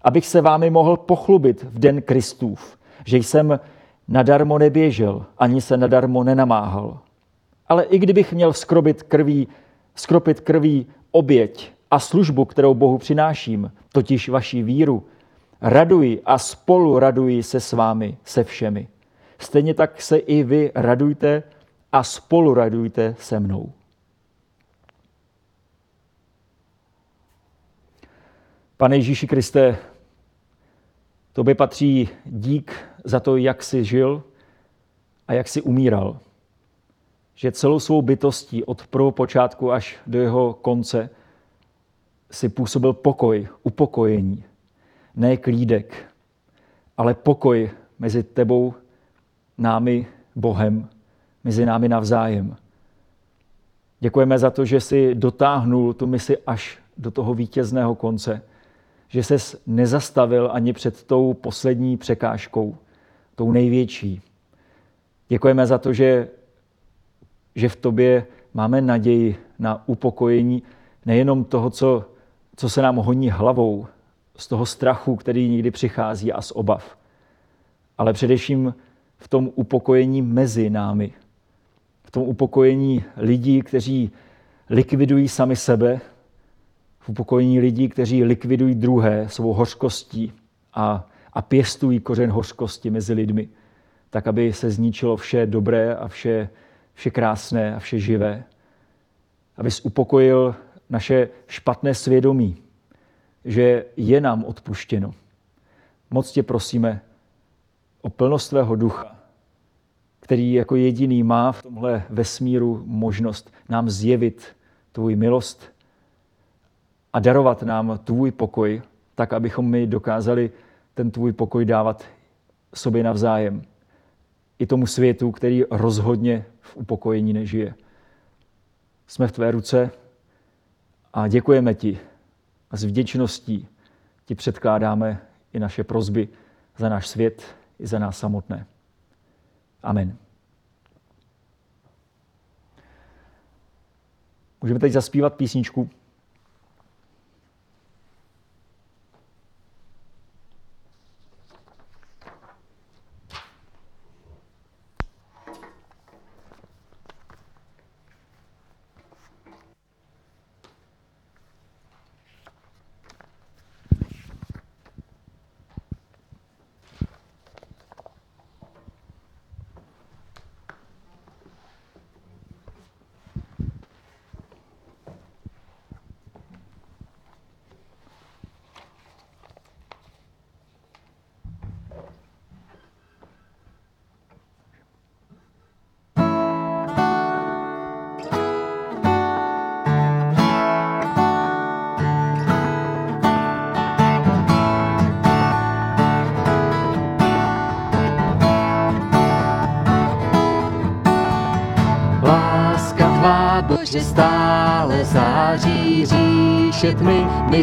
abych se vámi mohl pochlubit v den Kristův, že jsem nadarmo neběžel, ani se nadarmo nenamáhal. Ale i kdybych měl skrobit krví, skropit krví oběť a službu, kterou Bohu přináším, totiž vaši víru, raduji a spolu raduji se s vámi, se všemi. Stejně tak se i vy radujte a spolu radujte se mnou. Pane Ježíši Kriste, Tobě patří dík za to, jak jsi žil a jak jsi umíral. Že celou svou bytostí od prvopočátku až do jeho konce si působil pokoj, upokojení, ne klídek, ale pokoj mezi tebou, námi, Bohem, mezi námi navzájem. Děkujeme za to, že jsi dotáhnul tu misi až do toho vítězného konce, že ses nezastavil ani před tou poslední překážkou, tou největší. Děkujeme za to, že, že v tobě máme naději na upokojení nejenom toho, co, co se nám honí hlavou, z toho strachu, který někdy přichází a z obav, ale především v tom upokojení mezi námi, tom upokojení lidí, kteří likvidují sami sebe, v upokojení lidí, kteří likvidují druhé svou hořkostí a, a pěstují kořen hořkosti mezi lidmi, tak aby se zničilo vše dobré a vše, vše krásné a vše živé. Abys upokojil naše špatné svědomí, že je nám odpuštěno. Moc tě prosíme o plnost tvého ducha, který jako jediný má v tomhle vesmíru možnost nám zjevit tvůj milost a darovat nám tvůj pokoj, tak abychom my dokázali ten tvůj pokoj dávat sobě navzájem. I tomu světu, který rozhodně v upokojení nežije. Jsme v tvé ruce a děkujeme ti. A s vděčností ti předkládáme i naše prozby za náš svět i za nás samotné. Amen. Můžeme teď zaspívat písničku.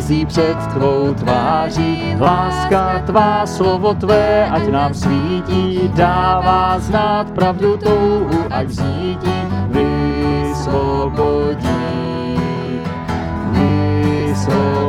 Mizí před tvou tváří. Láska tvá, slovo tvé, ať nám svítí, dává znát pravdu touhu, ať vzítí, vysvobodí. Vysvobodí.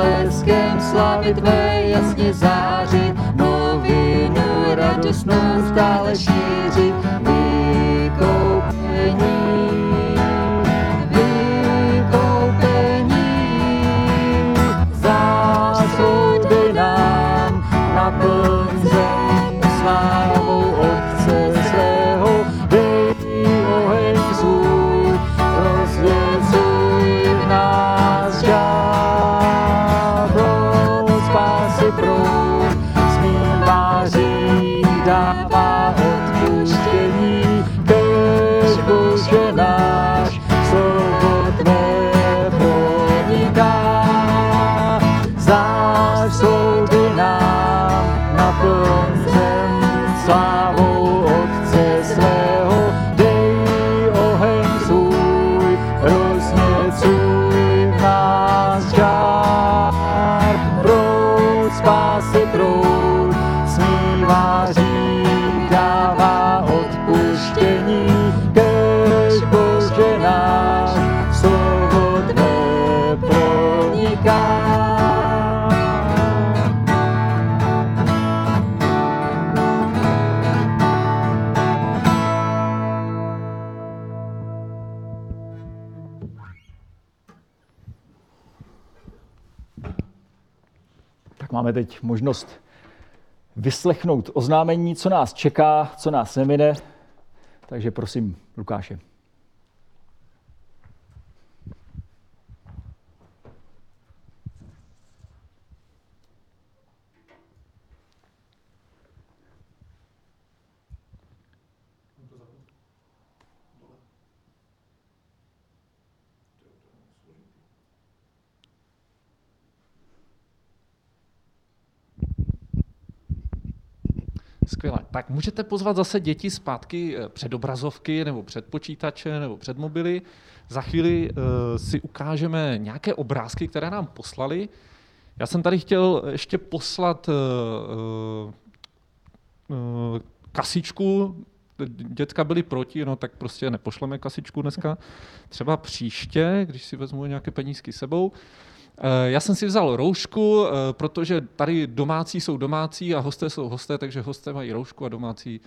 Odleskem slávy tvé jasně zářit, novinu radostnou stále šířit, vykoupení. Máme teď možnost vyslechnout oznámení, co nás čeká, co nás nemine. Takže prosím, Lukáše. Skvěle. Tak můžete pozvat zase děti zpátky eh, před obrazovky nebo před počítače nebo před mobily. Za chvíli uh, si ukážeme nějaké obrázky, které nám poslali. Já jsem tady chtěl ještě poslat uh, uh, kasičku. Dětka byli proti, no tak prostě nepošleme kasičku dneska. Třeba příště, když si vezmu nějaké penízky sebou. Eh, já jsem si vzal roušku, eh, protože tady domácí jsou domácí a hosté jsou hosté, takže hosté mají roušku a domácí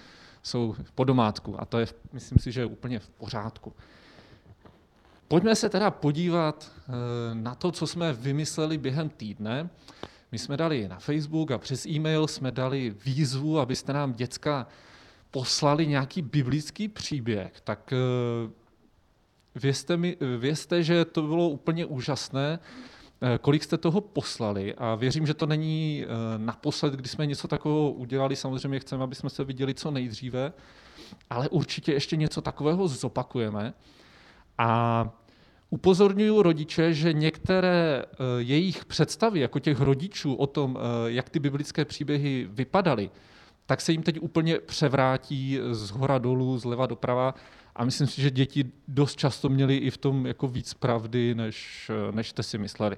jsou po domácku. A to je, myslím si, že je úplně v pořádku. Pojďme se teda podívat eh, na to, co jsme vymysleli během týdne. My jsme dali na Facebook a přes e-mail jsme dali výzvu, abyste nám děcka poslali nějaký biblický příběh. Tak vězte, mi, vězte, že to bylo úplně úžasné. Eh, kolik jste toho poslali a věřím, že to není eh, naposled, kdy jsme něco takového udělali. Samozřejmě chceme, aby jsme se viděli co nejdříve, ale určitě ještě něco takového zopakujeme. A upozorňuji rodiče, že některé eh, jejich představy, jako těch rodičů o tom, jak ty biblické příběhy vypadaly, tak se jim teď úplně převrátí z hora dolů, zleva doprava a myslím si, že děti dost často měly i v tom jako víc pravdy, než, než jste si mysleli.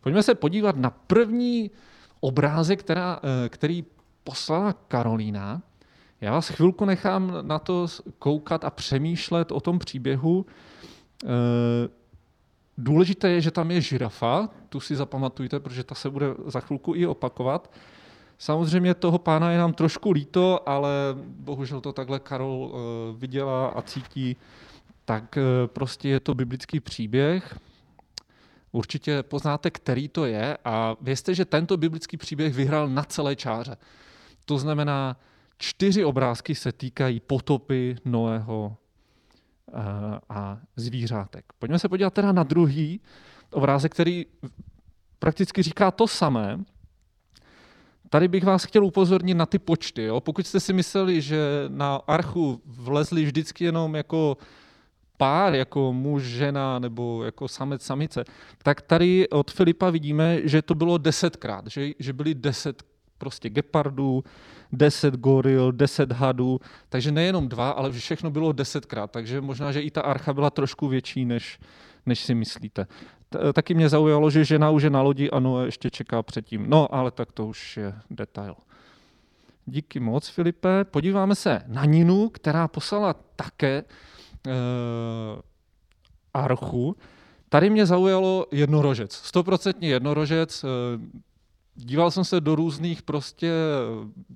Pojďme se podívat na první obrázek, která, eh, který poslala Karolína. Já vás chvilku nechám na to koukat a přemýšlet o tom příběhu. Eh, důležité je, že tam je žirafa, tu si zapamatujte, protože ta se bude za chvilku i opakovat. Samozřejmě toho pána je nám trošku líto, ale bohužel to takhle Karol eh, viděla a cítí, tak eh, prostě je to biblický příběh. Určitě poznáte, který to je a vězte, že tento biblický příběh vyhrál na celé čáře. To znamená, čtyři obrázky se týkají potopy Noého eh, a zvířátek. Pojďme se podívat teda na druhý obrázek, který prakticky říká to samé, Tady bych vás chtěl upozornit na ty počty. Jo? Pokud jste si mysleli, že na archu vlezli vždycky jenom jako pár, jako muž, žena nebo jako samec, samice, tak tady od Filipa vidíme, že to bylo desetkrát, že, že byly deset prostě gepardů, deset goril, deset hadů, takže nejenom dva, ale všechno bylo desetkrát, takže možná, že i ta archa byla trošku větší, než, než si myslíte. Eh, taky mě zaujalo, že žena už je na lodi a Noé ještě čeká předtím. No, ale tak to už je detail. Díky moc, Filipe. Podíváme se na Ninu, která poslala také uh, archu. Tady mě zaujalo jednorožec. Stoprocentně jednorožec. Uh, díval jsem se do různých prostě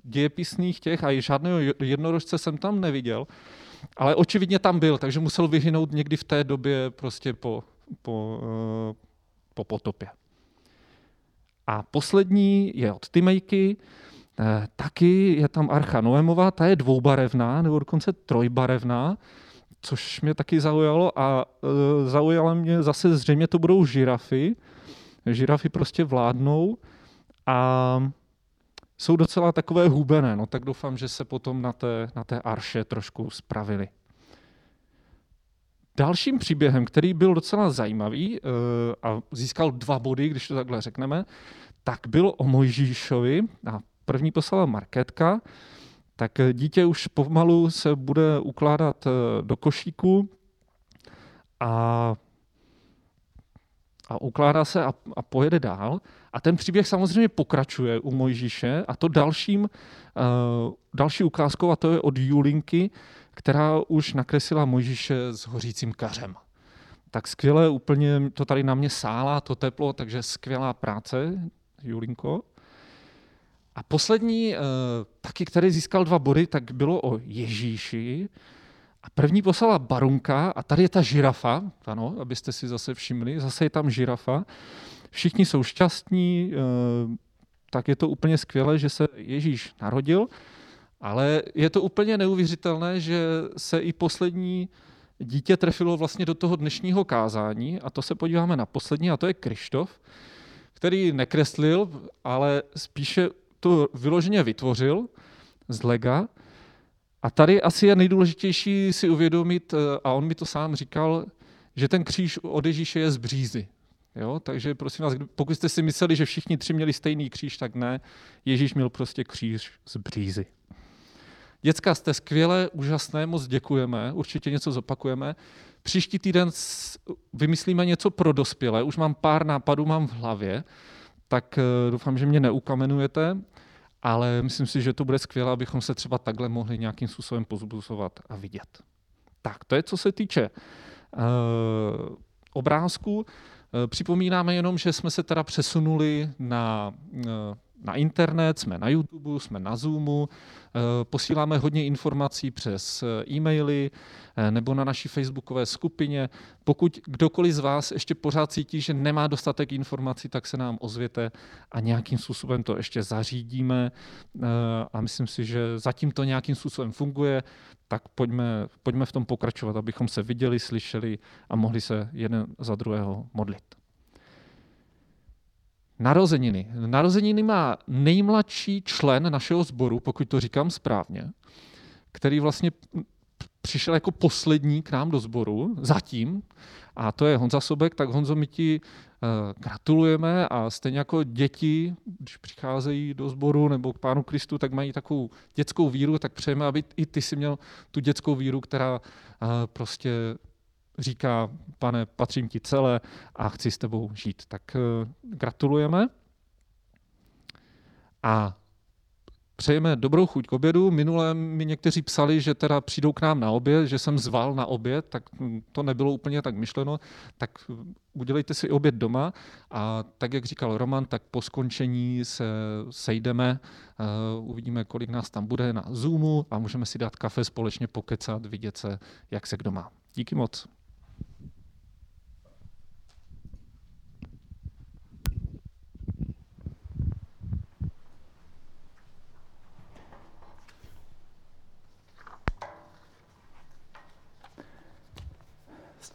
dějepisných těch a žádného jednorožce jsem tam neviděl. Ale očividně tam byl, takže musel vyhynout někdy v té době prostě po po, eh, po potopě. A poslední je od Timejky, eh, taky je tam Archa Noémová, ta je dvoubarevná, nebo dokonce trojbarevná, což mě taky zaujalo a eh, zaujalo mě zase zřejmě to budou žirafy. Žirafy prostě vládnou a jsou docela takové hubené, no tak doufám, že se potom na té, na té arše trošku spravili. Dalším příběhem, který byl docela zajímavý uh, a získal dva body, když to takhle řekneme, tak byl o Mojžíšovi a první poslala Marketka, tak dítě už pomalu se bude ukládat uh, do košíku a, a ukládá se a, a pojede dál. A ten příběh samozřejmě pokračuje u Mojžíše a to dalším, uh, další ukázkou, a to je od Julinky, která už nakreslila Mojžíše s hořícím kařem. Tak skvěle, úplně to tady na mě sála, to teplo, takže skvělá práce, Julinko. A poslední, eh, taky který získal dva body, tak bylo o Ježíši. A první poslala Barunka a tady je ta žirafa, ano, abyste si zase všimli, zase je tam žirafa. Všichni jsou šťastní, eh, tak je to úplně skvělé, že se Ježíš narodil, ale je to úplně neuvěřitelné, že se i poslední dítě trefilo vlastně do toho dnešního kázání a to se podíváme na poslední a to je Krištof, který nekreslil, ale spíše to vyloženě vytvořil z lega. A tady asi je nejdůležitější si uvědomit, eh, a on mi to sám říkal, že ten kříž od Ježíše je z břízy. Jo? Takže prosím vás, pokud jste si mysleli, že všichni tři měli stejný kříž, tak ne. Ježíš měl prostě kříž z břízy. Děcka, jste skvělé, úžasné, moc děkujeme, určitě něco zopakujeme. Příští týden vymyslíme něco pro dospělé, už mám pár nápadů, mám v hlavě, tak eh, doufám, že mě neukamenujete, ale myslím si, že to bude skvělé, abychom se třeba takhle mohli nějakým způsobem pozbuzovat a vidět. Tak, to je, co se týče uh, obrázku. Připomínáme jenom, že jsme se teda přesunuli na uh, na internet, jsme na YouTube, jsme na Zoomu, eh, posíláme hodně informací přes eh, e-maily eh, nebo na naší facebookové skupině. Pokud kdokoliv z vás ještě pořád cítí, že nemá dostatek informací, tak se nám ozvěte a nějakým způsobem to ještě zařídíme. A myslím si, že zatím to nějakým způsobem funguje, tak pojďme, pojďme v tom pokračovat, abychom se viděli, slyšeli a mohli se jeden za druhého modlit. Narozeniny. Narozeniny má nejmladší člen našeho sboru, pokud to říkám správně, který vlastně přišel jako poslední k nám do sboru, zatím, a to je Honza Sobek, tak Honzo, my ti uh, gratulujeme a stejně jako děti, když přicházejí do sboru nebo k Pánu Kristu, tak mají takovou dětskou víru, tak přejeme, aby i ty si měl tu dětskou víru, která uh, prostě říká, pane, patřím ti celé a chci s tebou žít. Tak eh, gratulujeme. A přejeme dobrou chuť k obědu. Minule mi někteří psali, že teda přijdou k nám na oběd, že jsem zval na oběd, tak to nebylo úplně tak myšleno. Tak udělejte si oběd doma a tak, jak říkal Roman, tak po skončení se sejdeme, uh, uvidíme, kolik nás tam bude na Zoomu a můžeme si dát kafe, společně pokecat, vidět se, jak se kdo má. Díky moc.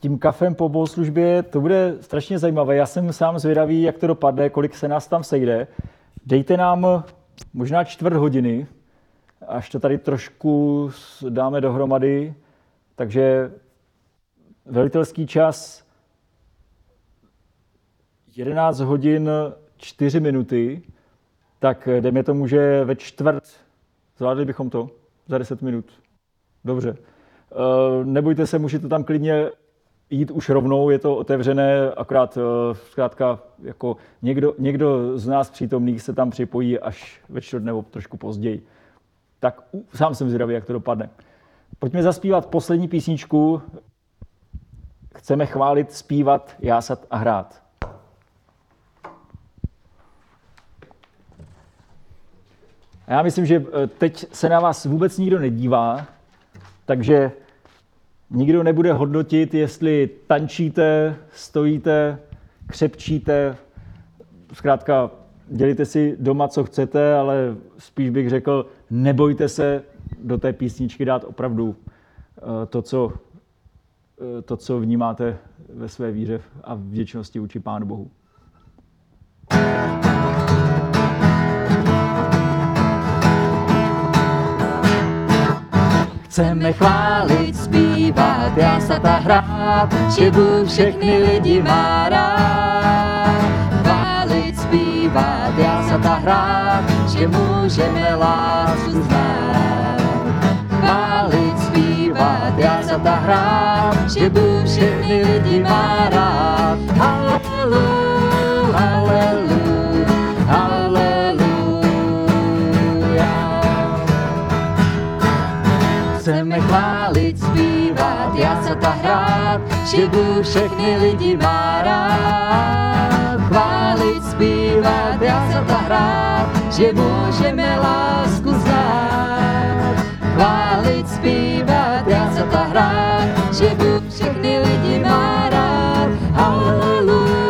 Tím kafem po bohoslužbě, to bude strašně zajímavé. Já jsem sám zvědavý, jak to dopadne, kolik se nás tam sejde. Dejte nám možná čtvrt hodiny, až to tady trošku dáme dohromady. Takže velitelský čas 11 hodin 4 minuty, tak dejme tomu, že ve čtvrt zvládli bychom to za 10 minut. Dobře. Eh, nebojte se, můžete tam klidně jít už rovnou, je to otevřené, akorát eh, zkrátka jako někdo, někdo z nás přítomných se tam připojí až ve čtvrt nebo trošku později. Tak sám jsem zvědavý, jak to dopadne. Pojďme zaspívat poslední písničku. Chceme chválit, zpívat, jásat a hrát. A já myslím, že eh, teď se na vás vůbec nikdo nedívá, takže Nikdo nebude hodnotit, jestli tančíte, stojíte, křepčíte. Zkrátka, dělíte si doma, co chcete, ale spíš bych řekl, nebojte se do té písničky dát opravdu eh, to, co, eh, to, co vnímáte ve své víře a vděčnosti vůči Pánu Bohu. Chceme chválit, zpívat, jásat a hrát, že Bůh všechny lidi má rád. Chválit, zpívat, jásat a hrát, že můžeme lásku znát. Chválit, zpívat, jásat a hrát, že Bůh všechny lidi má rád. Halleluja, halleluja. Chválit, zpívat, jásat a hrát, že Bůh všechny lidi má rád. Chválit, zpívat, jásat a hrát, že můžeme lásku znát. Chválit, zpívat, jásat a hrát, že Bůh všechny lidi má rád. Halleluja,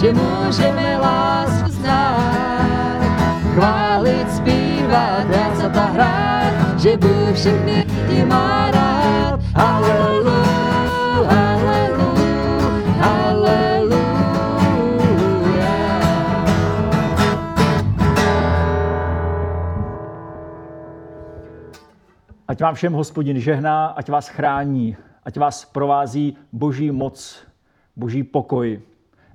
že můžeme lásku znát. Chválit, zpívat, hrát a hrát, že Bůh všechny lidi má rád. Halleluja. Ať vám všem hospodin žehná, ať vás chrání, ať vás provází boží moc, boží pokoj.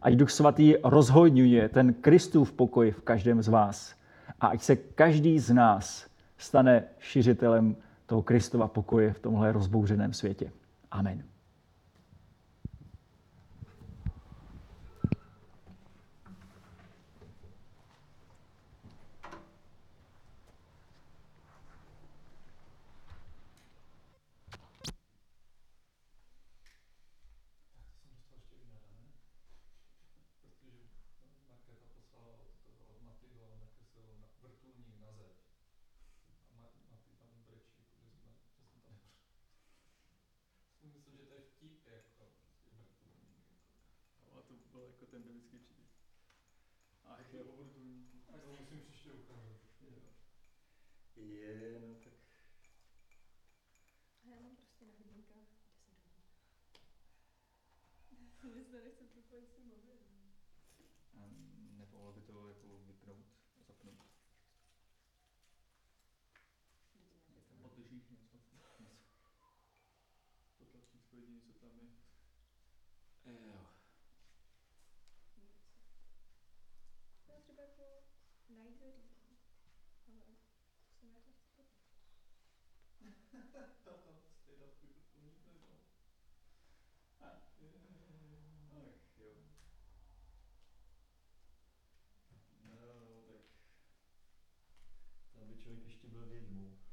Ať Duch Svatý rozhodňuje ten Kristův pokoj v každém z vás. A ať se každý z nás stane šiřitelem toho Kristova pokoje v tomhle rozbouřeném světě. Amen. Je, no tak Já mám prostě na hodinkách 10 hodin. Vy se nechce propojit s tím mobilem. A nepomohlo by to jako vypnout zapnout. Je tam Podržíš něco? něco. To tlačítko jediné, co tam je. Jo. Já třeba jako najít zařízení. Ale to se nějak nechce propojit. Stejda tvůj vrtulník nezval. Ach jo. No, no, tak tam by člověk ještě byl vědmou. To